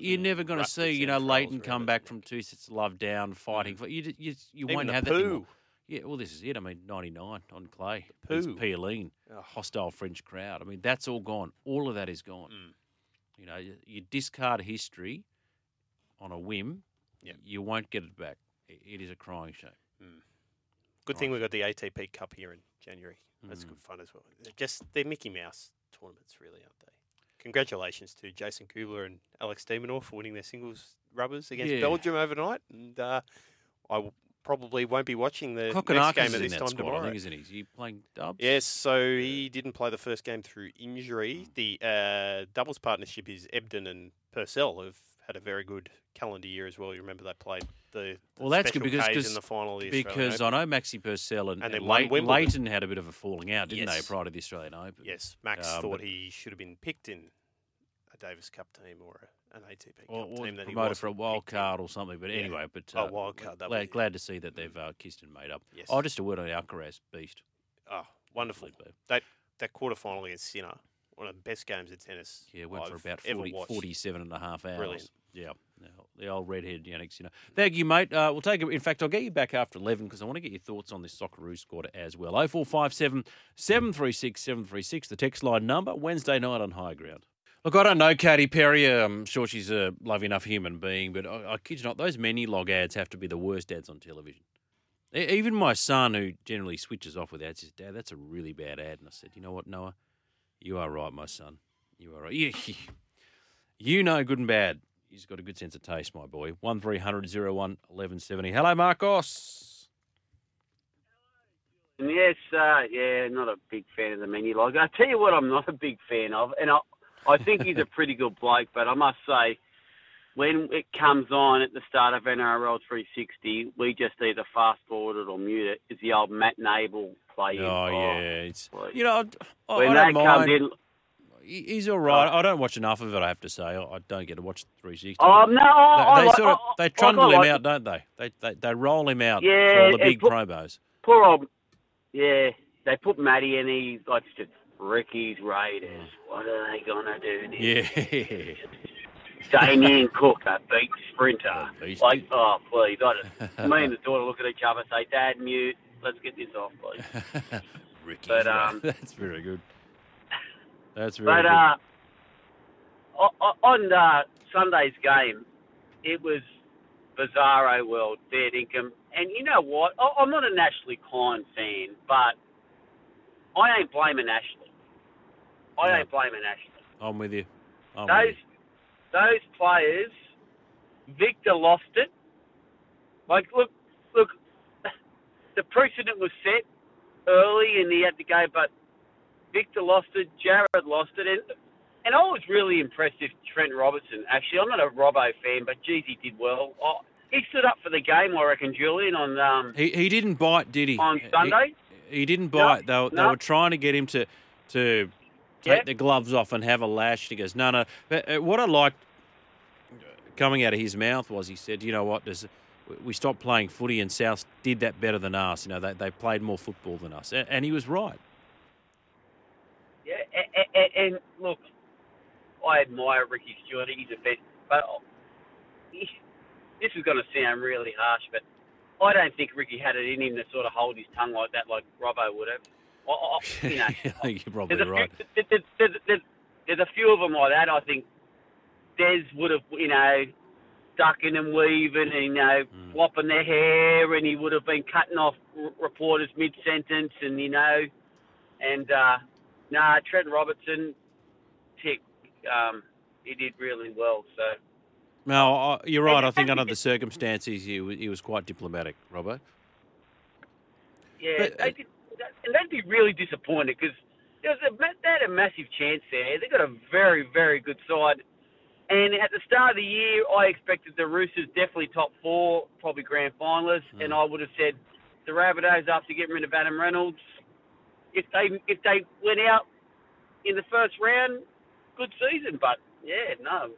you, and never going to see, you know, Leighton come back from two sets of love down, fighting for you. You, you Even won't have that anymore. Yeah, well, this is it. I mean, '99 on clay, It's poo. Pioline, hostile French crowd. I mean, that's all gone. All of that is gone. Mm. You know, you, you discard history on a whim. Yep. You won't get it back. I- It is a crying shame. Good thing we've got the ATP Cup here in January. That's Mm. good fun as well. They're just they're Mickey Mouse tournaments, really, aren't they? Congratulations to Jason Kubler and Alex de Minaur for winning their singles rubbers against Yeah. Belgium overnight. And uh, I w- probably won't be watching the next game at this time squad, I think, isn't he? Is he playing dubs? Yes, so he didn't play the first game through injury. The uh, doubles partnership is Ebden and Purcell have had a very good calendar year as well. You remember they played the, the Well, that's good special because- in the final the Because. I know Maxi Purcell and, And and, then won Ley- Wimbledon. Leighton had a bit of a falling out, didn't Yes. they, prior to the Australian Open? Yes, Max Um, thought he should have been picked in a Davis Cup team or an ATP Or, Cup or team that he promoted wasn't for a wild in. card or something. But Yeah. anyway, but Oh, uh, wild card, Glad, was glad to see that they've uh, kissed and made up. Yes. Oh, just a word on Alcaraz beast. Oh, wonderful! That that quarterfinal against Sinner, one of the best games of tennis. Yeah, went for I've about ever 40, 47 and a half hours. Brilliant. Yeah, the old- the old redhead Jannik Sinner. Thank you, mate. Uh, we'll take it. In fact, I'll get you back after 11 because I want to get your thoughts on this Socceroo squad as well. 0457 736 736, the text line number, Wednesday night on High Ground. Look, I don't know Katy Perry. I'm sure she's a lovely enough human being, but I, I kid you not, those Menulog ads have to be the worst ads on television. E- Even my son, who generally switches off with ads, says, Dad, that's a really bad ad. And I said, You know what, Noah? You are right, my son. You are right. You, you know good and bad. He's got a good sense of taste, my boy. 1300 01 1170. Hello, Marcos. Yes, uh, yeah, not a big fan of the Menulog. I tell you what, I'm not a big fan of, and I, I think he's a pretty good bloke. But I must say, when it comes on at the start of NRL 360, we just either fast forward it or mute it. It's the old Matt Nable play. Oh, oh, yeah. It's, you know, I, I when don't that comes mind. in, He's all right. Oh. I don't watch enough of it, I have to say. I I don't get to watch 360. oh no, I, they, I, they like- sort of I- they I- trundle I him like out, don't they? They they, they roll him out for all the big put- promos. Poor old, yeah. They put Matty in. He likes to Ricky's Raiders. What are they gonna do? This? Yeah. Damien Cook, a beat sprinter. Beast. Like, oh, please. I just, me and the daughter look at each other say, Dad, mute. Let's get this off, please. Ricky's But, um, that's very good. That's very But good. uh, on uh, Sunday's game, it was Bizarro World, fair income. And you know what? I'm not a Ashley Klein fan, but I ain't blaming Ashley. I No. ain't blaming Ashley. I'm with you. I'm those with those players, Victor lost it. Like, look, look, the precedent was set early, and he had to go, but Victor lost it, Jared lost it, and and I was really impressed with Trent Robinson. Actually, I'm not a Robbo fan, but geez, he did well. Oh, he stood up for the game, I reckon, Julian, on um. He he didn't bite, did he? on He- Sunday. He, didn't bite. they, were, they were trying to get him to to take Yep. the gloves off and have a lash. He goes, no, no. But uh, what I liked coming out of his mouth was he said, you know what? There's, we stopped playing footy and South did that better than us. You know, they, they played more football than us. And, he was right. Yeah, and, and, and look, I admire Ricky Stuart. He's the best. But he, this is going to sound really harsh, but I don't think Ricky had it in him to sort of hold his tongue like that, like Robbo would have. I, I, you know, I think you're probably there's right. few, there- there- there's, there's, there's a few of them like that. I think Des would have, you know, ducking and weaving and, you know, Mm. flopping their hair, and he would have been cutting off r- reporters mid sentence, and, you know, and, uh, nah, Trent Robinson, tick, um, he did really well. So, No, you're right. I think under the circumstances, he was, he was quite diplomatic, Robert. yeah, But, uh, they did, and they'd be really disappointed because there was a, they had a massive chance there. They got a very, very good side. And at the start of the year, I expected the Roosters definitely top four, probably grand finalists, Mm. and I would have said the Rabbitohs after getting rid of Adam Reynolds, if they if they went out in the first round, good season. But yeah, no,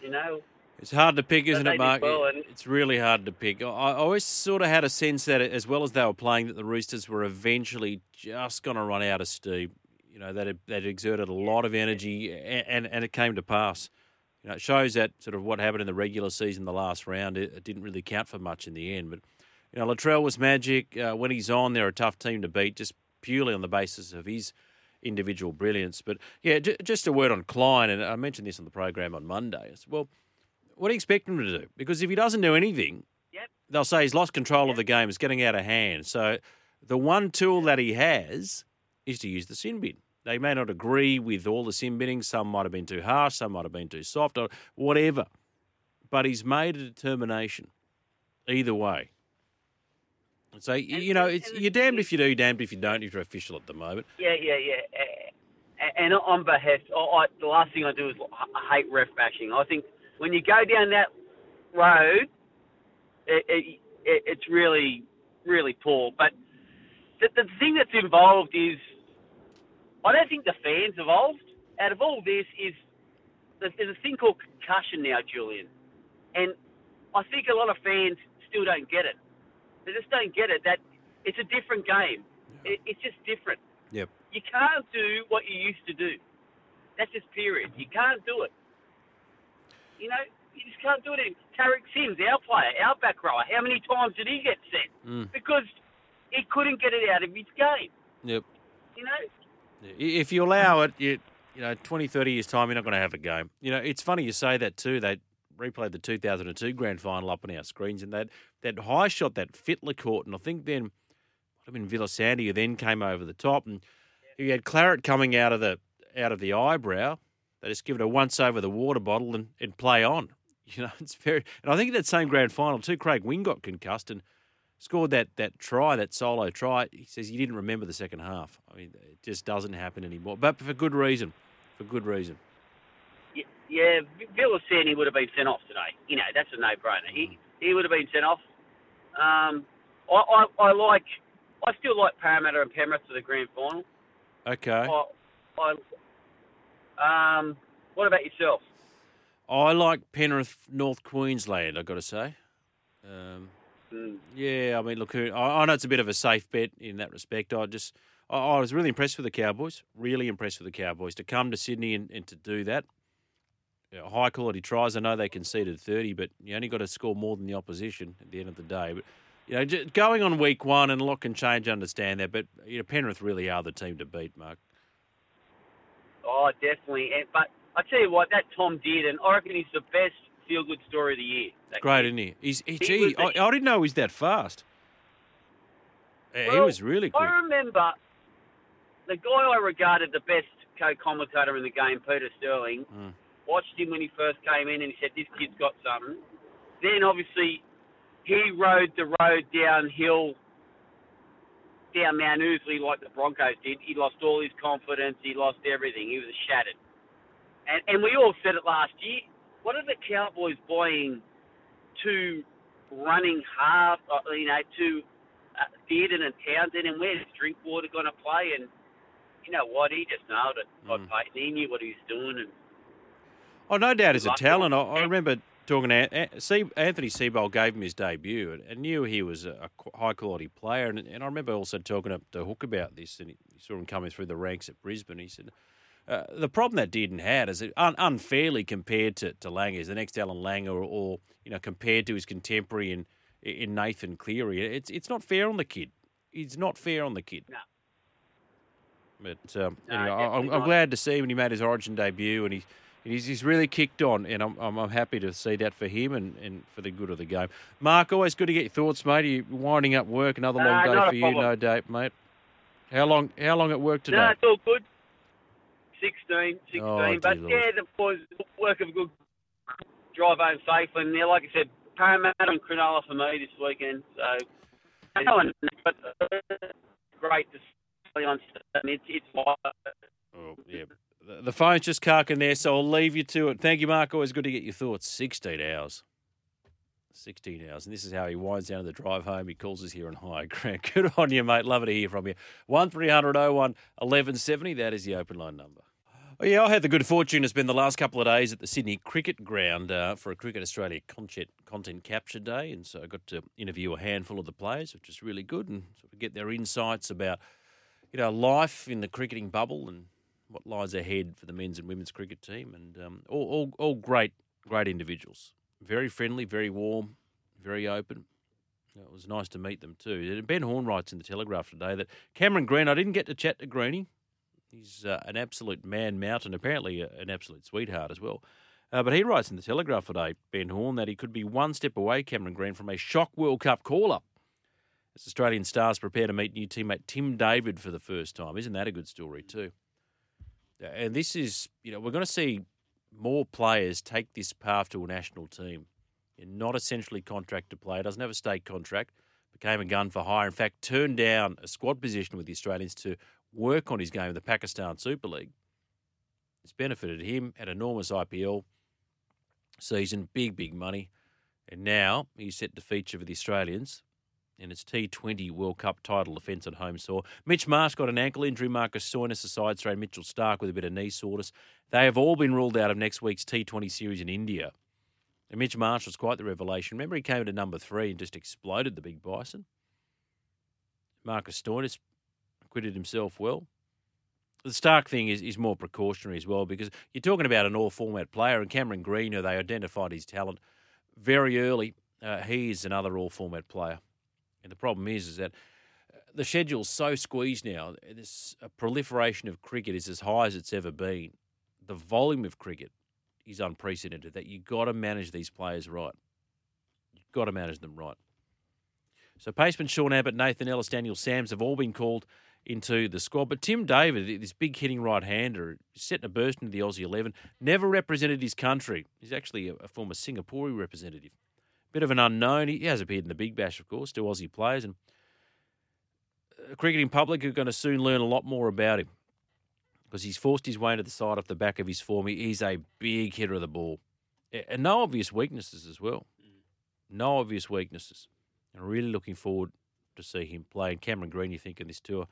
you know, It's hard to pick, isn't it, Mark? well, It's really hard to pick. I I always sort of had a sense that, as well as they were playing, that the Roosters were eventually just going to run out of steam. you know, that that exerted a lot of energy, and, and, it came to pass. You know, it shows that sort of what happened in the regular season, the last round, it, it didn't really count for much in the end. But you know, Latrell was magic. Uh, when he's on, they're a tough team to beat, just purely on the basis of his individual brilliance. But yeah, j- just a word on Klein, and I mentioned this on the program on Monday. It's, well, what do you expect him to do? Because if he doesn't do anything, Yep. they'll say he's lost control of the game. It's getting out of hand. So the one tool that he has is to use the sin bin. They may not agree with all the sin binning. Some might have been too harsh. Some might have been too soft, or whatever. But he's made a determination either way. So you know, it's, you're damned if you do, damned if you don't. If you're official at the moment. Yeah, yeah, yeah. And on behest, I, the last thing I do is I hate ref bashing. I think when you go down that road, it, it, it, it's really, really poor. But the, the thing that's involved is, I don't think the fans evolved. Out of all this, is there's there's a thing called concussion now, Julian, and I think a lot of fans still don't get it. They just don't get it. That it's a different game. It, it's just different. Yep. You can't do what you used to do. That's just period. You can't do it. You know, you just can't do it. Tariq Sims, our player, our back rower, how many times did he get sent? Mm. Because he couldn't get it out of his game. Yep. You know, If you allow it, you, you know, 20, 30 years' time, you're not going to have a game. You know, it's funny you say that too. They replayed the 2002 grand final up on our screens, and that, that high shot that Fittler caught, and I think then, I mean, Villasanti, who then came over the top, and you had Claret coming out of the out of the eyebrow. They just give it a once over the water bottle and, and play on. You know, it's very, and I think that same grand final too, Craig Wing got concussed and scored that that try, that solo try. He says he didn't remember the second half. I mean, it just doesn't happen anymore, but for good reason. For good reason. yeah, Villasanti would have been sent off today. You know, that's a no-brainer. He he would have been sent off. Um, I, I I like, I still like Parramatta and Penrith for the grand final. Okay. I, I, um, what about yourself? I like Penrith, North Queensland. I've got to say. Um, Mm. yeah, I mean, look, I, I know it's a bit of a safe bet in that respect. I just, I, I was really impressed with the Cowboys. Really impressed with the Cowboys to come to Sydney and, and to do that. You know, high quality tries. I know they conceded thirty, but you only got to score more than the opposition at the end of the day. But you know, just going on week one and a lot can change. Understand that, but you know, Penrith really are the team to beat, Mark. Oh, definitely. And, but I tell you what, that Tom did, and I reckon he's the best feel-good story of the year. Great, kid. isn't he? He's, he, He gee, was I, the- I didn't know he was that fast. Uh, he was really quick. I remember the guy I regarded the best co-commentator in the game, Peter Sterling, Mm. watched him when he first came in and he said, this kid's got something. Then, obviously, he rode the road downhill, down Mount Ousley like the Broncos did. He lost all his confidence. He lost everything. He was shattered. And, and we all said it last year. What are the Cowboys buying two running half, uh, you know, two uh, Dearden and Townsend, and where's Drinkwater going to play? And you know what? He just nailed it. Mm. Payten. He knew what he was doing. And Oh, no doubt, he's a talent. I, I remember talking to An- An- Anthony Seibold gave him his debut and, knew he was a, high quality player. And, and I remember also talking to, to Hook about this, and he saw him coming through the ranks at Brisbane. He said uh, the problem that Dearden had is un- unfairly compared to, to Langer, is the next Allan Langer, or, or you know compared to his contemporary in in Nathan Cleary. It's it's not fair on the kid. It's not fair on the kid. No. But um, No, anyway, I- I'm, I'm glad to see when he made his Origin debut, and he he's, he's really kicked on, and I'm, I'm I'm happy to see that for him and, and for the good of the game. Mark, always good to get your thoughts, mate. Are you winding up work? Another long Nah, day for you, no doubt, mate. How long? How long at work today? no, it's all good. 16, 16. Oh, but Lord. yeah, the boys work of a good drive home safely. And yeah, like I said, Parramatta and Cronulla for me this weekend. So, no one, but uh, great to see on. It's it's. Oh, yeah. The, phone's just carking there, so I'll leave you to it. Thank you, Mark. Always good to get your thoughts. 16 hours. 16 hours. And this is how he winds down to the drive home. He calls us here on High Grant. Good on you, mate. Love to hear from you. 1300 01 1170. That is the open line number. Oh, yeah, I had the good fortune to spend the last couple of days at the Sydney Cricket Ground uh, for a Cricket Australia content, content capture day. And so I got to interview a handful of the players, which is really good, and sort of get their insights about you know, life in the cricketing bubble and what lies ahead for the men's and women's cricket team, and um, all, all all great great individuals, very friendly, very warm, very open. It was nice to meet them too. Ben Horne writes in the Telegraph today that Cameron Green. I didn't get to chat to Greeny. He's uh, an absolute man mountain, apparently an absolute sweetheart as well. Uh, but he writes in the Telegraph today, Ben Horne, that he could be one step away, Cameron Green, from a shock World Cup call up. As Australian stars prepare to meet new teammate Tim David for the first time. Isn't that a good story too? Uh, And this is, you know, we're going to see more players take this path to a national team. You're not essentially contracted player, doesn't have a state contract, became a gun for hire. In fact, turned down a squad position with the Australians to work on his game in the Pakistan Super League. It's benefited him, had enormous IPL season, big, big money. And now he's set to feature for the Australians in its T20 World Cup title defence at home soil. Mitch Marsh got an ankle injury, Marcus Stoinis a side strain, Mitchell Starc with a bit of knee soreness. They have all been ruled out of next week's T20 series in India. And Mitch Marsh was quite the revelation. Remember, he came into number three and just exploded the big bison. Marcus Stoinis acquitted himself well. The Starc thing is, is more precautionary as well because you're talking about an all format player, and Cameron Green, who they identified his talent very early, uh, he is another all format player. And the problem is, is that uh, the schedule's so squeezed now. This a proliferation of cricket is as high as it's ever been. The volume of cricket is unprecedented. That you've got to manage these players right. You've got to manage them right. So Paceman, Sean Abbott, Nathan Ellis, Daniel Sams have all been called into the squad. But Tim David, this big hitting right hander, setting a burst into the Aussie 11, never represented his country. He's actually a, a former Singaporean representative. Bit of an unknown. He has appeared in the Big Bash, of course, to Aussie players. And uh, cricketing public are going to soon learn a lot more about him because he's forced his way into the side off the back of his form. He's a big hitter of the ball. And no obvious weaknesses as well. No obvious weaknesses. And really looking forward to see him play. And Cameron Green, you think, in this tour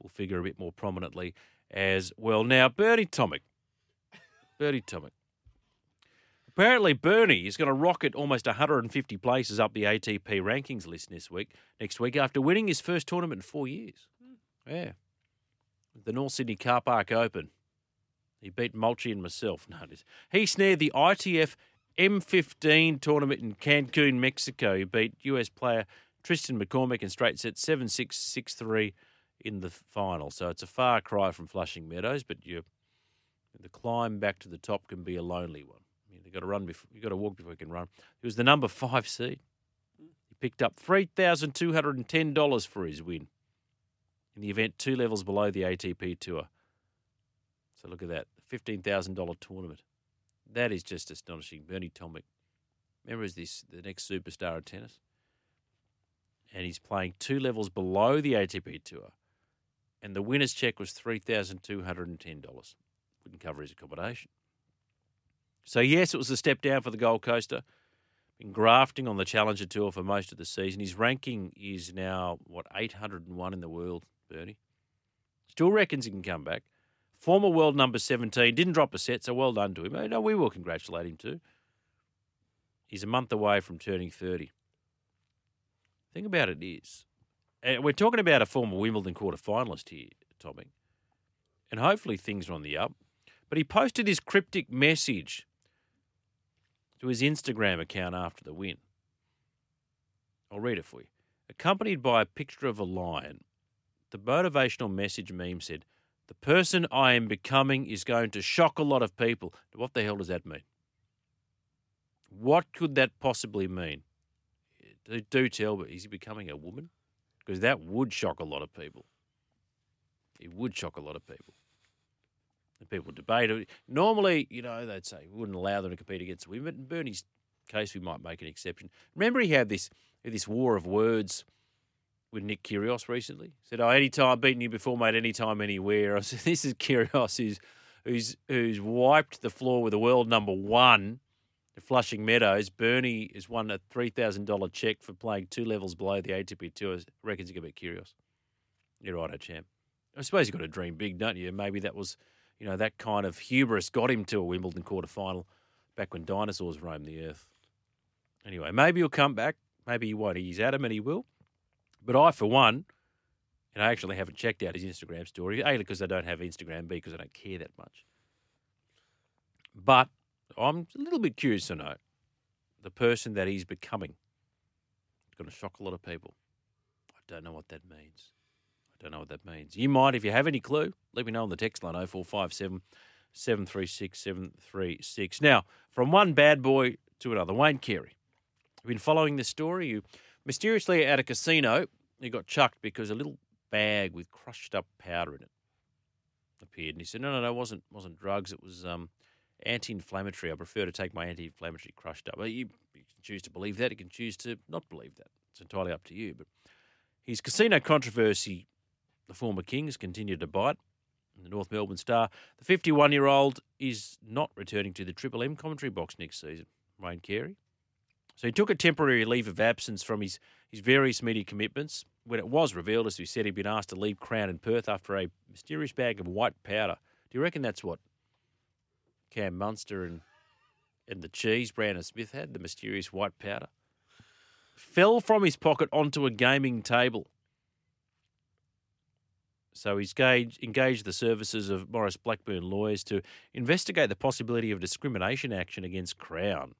will figure a bit more prominently as well. Now, Bernie Tomic. Bernie Tomic. Apparently, Bernie is going to rocket almost 150 places up the ATP rankings list this week, next week, after winning his first tournament in four years. Hmm. Yeah. The North Sydney Car Park Open. He beat Mulchi and myself. No, he snared the ITF M15 tournament in Cancun, Mexico. He beat US player Tristan McCormick in straight sets 7 6 6 3 in the final. So it's a far cry from Flushing Meadows, but you, the climb back to the top can be a lonely one. You've got to run before you've got to walk before you can run. He was the number five seed. He picked up three thousand two hundred and ten dollars for his win in the event two levels below the ATP tour. So look at that, fifteen thousand dollar tournament. That is just astonishing. Bernie Tomic, remember, is this the next superstar of tennis? And he's playing two levels below the ATP tour, and the winner's check was three thousand two hundred and ten dollars. Wouldn't cover his accommodation. So yes, it was a step down for the Gold Coaster. Been grafting on the Challenger Tour for most of the season. His ranking is now what 801 in the world. Bernie still reckons he can come back. Former world number 17 didn't drop a set, so well done to him. Oh, No, we will congratulate him too. He's a month away from turning 30. Thing about it is, and we're talking about a former Wimbledon quarter finalist here, Tommy, and hopefully things are on the up. But he posted his cryptic message to his Instagram account after the win. I'll read it for you. Accompanied by a picture of a lion, the motivational message meme said, The person I am becoming is going to shock a lot of people. What the hell does that mean? What could that possibly mean? Do, tell, but is he becoming a woman? Because that would shock a lot of people. It would shock a lot of people. And people debate it. Normally, you know, they'd say we wouldn't allow them to compete against women. In Bernie's case, we might make an exception. Remember, he had this this war of words with Nick Kyrgios recently. He said, "Oh, anytime beaten you before, mate. Anytime, anywhere." I said, "This is Kyrgios who's who's who's wiped the floor with the world number one." at Flushing Meadows, Bernie has won a three thousand dollar check for playing two levels below the ATP Tour. Reckons he can beat Kyrgios. You're right, champ. I suppose you've got to dream big, don't you? Maybe that was, you know, that kind of hubris got him to a Wimbledon quarter final back when dinosaurs roamed the earth. Anyway, maybe he'll come back. Maybe he won't. He's adamant he will. But I, for one, And I actually haven't checked out his Instagram story. A, because I don't have Instagram. B, because I don't care that much. But I'm a little bit curious to know the person that he's becoming. It's going to shock a lot of people. I don't know what that means. Don't know what that means. You might, if you have any clue, let me know on the text line 0457 736 736. Now, from one bad boy to another, Wayne Carey. I've been following this story. You mysteriously at a casino, you got chucked because a little bag with crushed up powder in it appeared, and he said, "No, no, no, it wasn't wasn't drugs. It was um, anti-inflammatory. I prefer to take my anti-inflammatory crushed up." Well, you, you can choose to believe that. You can choose to not believe that. It's entirely up to you. But his casino controversy, the former king has continued to bite. The North Melbourne Star, the 51-year-old is not returning to the Triple M commentary box next season. Wayne Carey. So he took a temporary leave of absence from his, his various media commitments when it was revealed, as we said, he'd been asked to leave Crown in Perth after a mysterious bag of white powder. Do you reckon that's what Cam Munster and and the cheese Brandon Smith had, the mysterious white powder? Fell from his pocket onto a gaming table. So he's engaged, engaged the services of Maurice Blackburn lawyers to investigate the possibility of discrimination action against Crown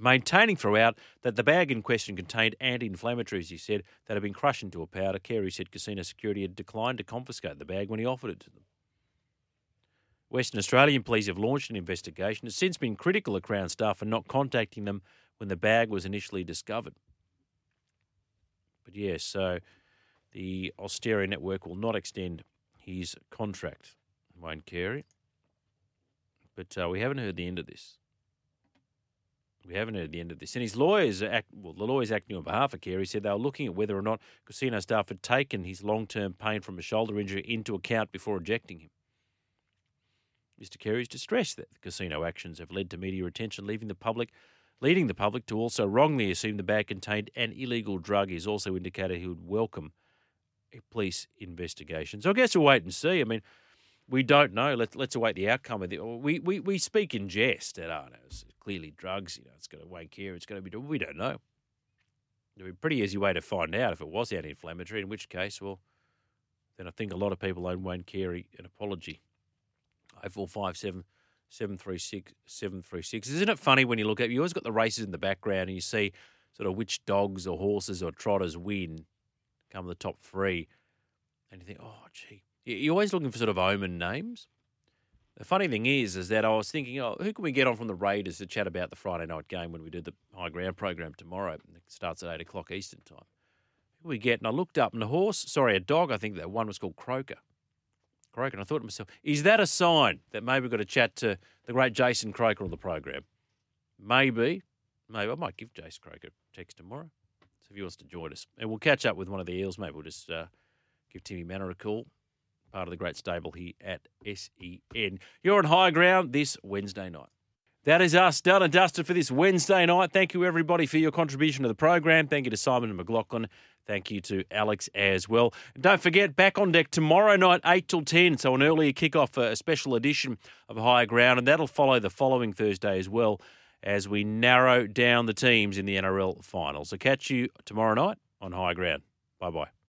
maintaining throughout that the bag in question contained anti-inflammatories, he said, that had been crushed into a powder. Carey said casino security had declined to confiscate the bag when he offered it to them. Western Australian police have launched an investigation. It's since been critical of Crown staff for not contacting them when the bag was initially discovered. But yes, so the Austereo Network will not extend his contract, Wayne Carey. But uh, we haven't heard the end of this. We haven't heard the end of this. And his lawyers, act, well, the lawyers acting on behalf of Carey said they were looking at whether or not casino staff had taken his long term pain from a shoulder injury into account before ejecting him. Mr. Carey is distressed that the casino actions have led to media attention, leaving the public, leading the public to also wrongly assume the bag contained an illegal drug. He's also indicated he would welcome police investigation. So I guess we'll wait and see. I mean, we don't know. Let's let's await the outcome of it. We we, we speak in jest no, it's clearly drugs. You know, it's going to wake here. It's going to be. We don't know. It'd be a pretty easy way to find out if it was anti-inflammatory. In which case, well, then I think a lot of people owe Wayne Carey an apology. Oh four five seven. 736 736. Isn't it funny when you look at you always got the races in the background and you see sort of which dogs or horses or trotters win, come the top three, and you think, oh, gee, you're always looking for sort of omen names. The funny thing is, is that I was thinking, oh, who can we get on from the Raiders to chat about the Friday night game when we do the high ground program tomorrow? It starts at eight o'clock Eastern time. Who we get? And I looked up, and a horse, sorry, a dog. I think that one was called Croaker. Croaker. And I thought to myself, is that a sign that maybe we've got to chat to the great Jason Croker on the program? Maybe, maybe I might give Jason Croker a text tomorrow. If he wants to join us, and we'll catch up with one of the Eels. Maybe we'll just uh, give Timmy Mannah a call part of the great stable here at SEN. You're on high ground this Wednesday night. That is us done and dusted for this Wednesday night. Thank you, everybody, for your contribution to the program. Thank you to Simon and McLaughlin. Thank you to Alex as well. And don't forget, back on deck tomorrow night, 8 till 10. So an earlier kickoff for a special edition of High Ground. And that'll follow the following Thursday as well as we narrow down the teams in the NRL final. So catch you tomorrow night on High Ground. Bye bye.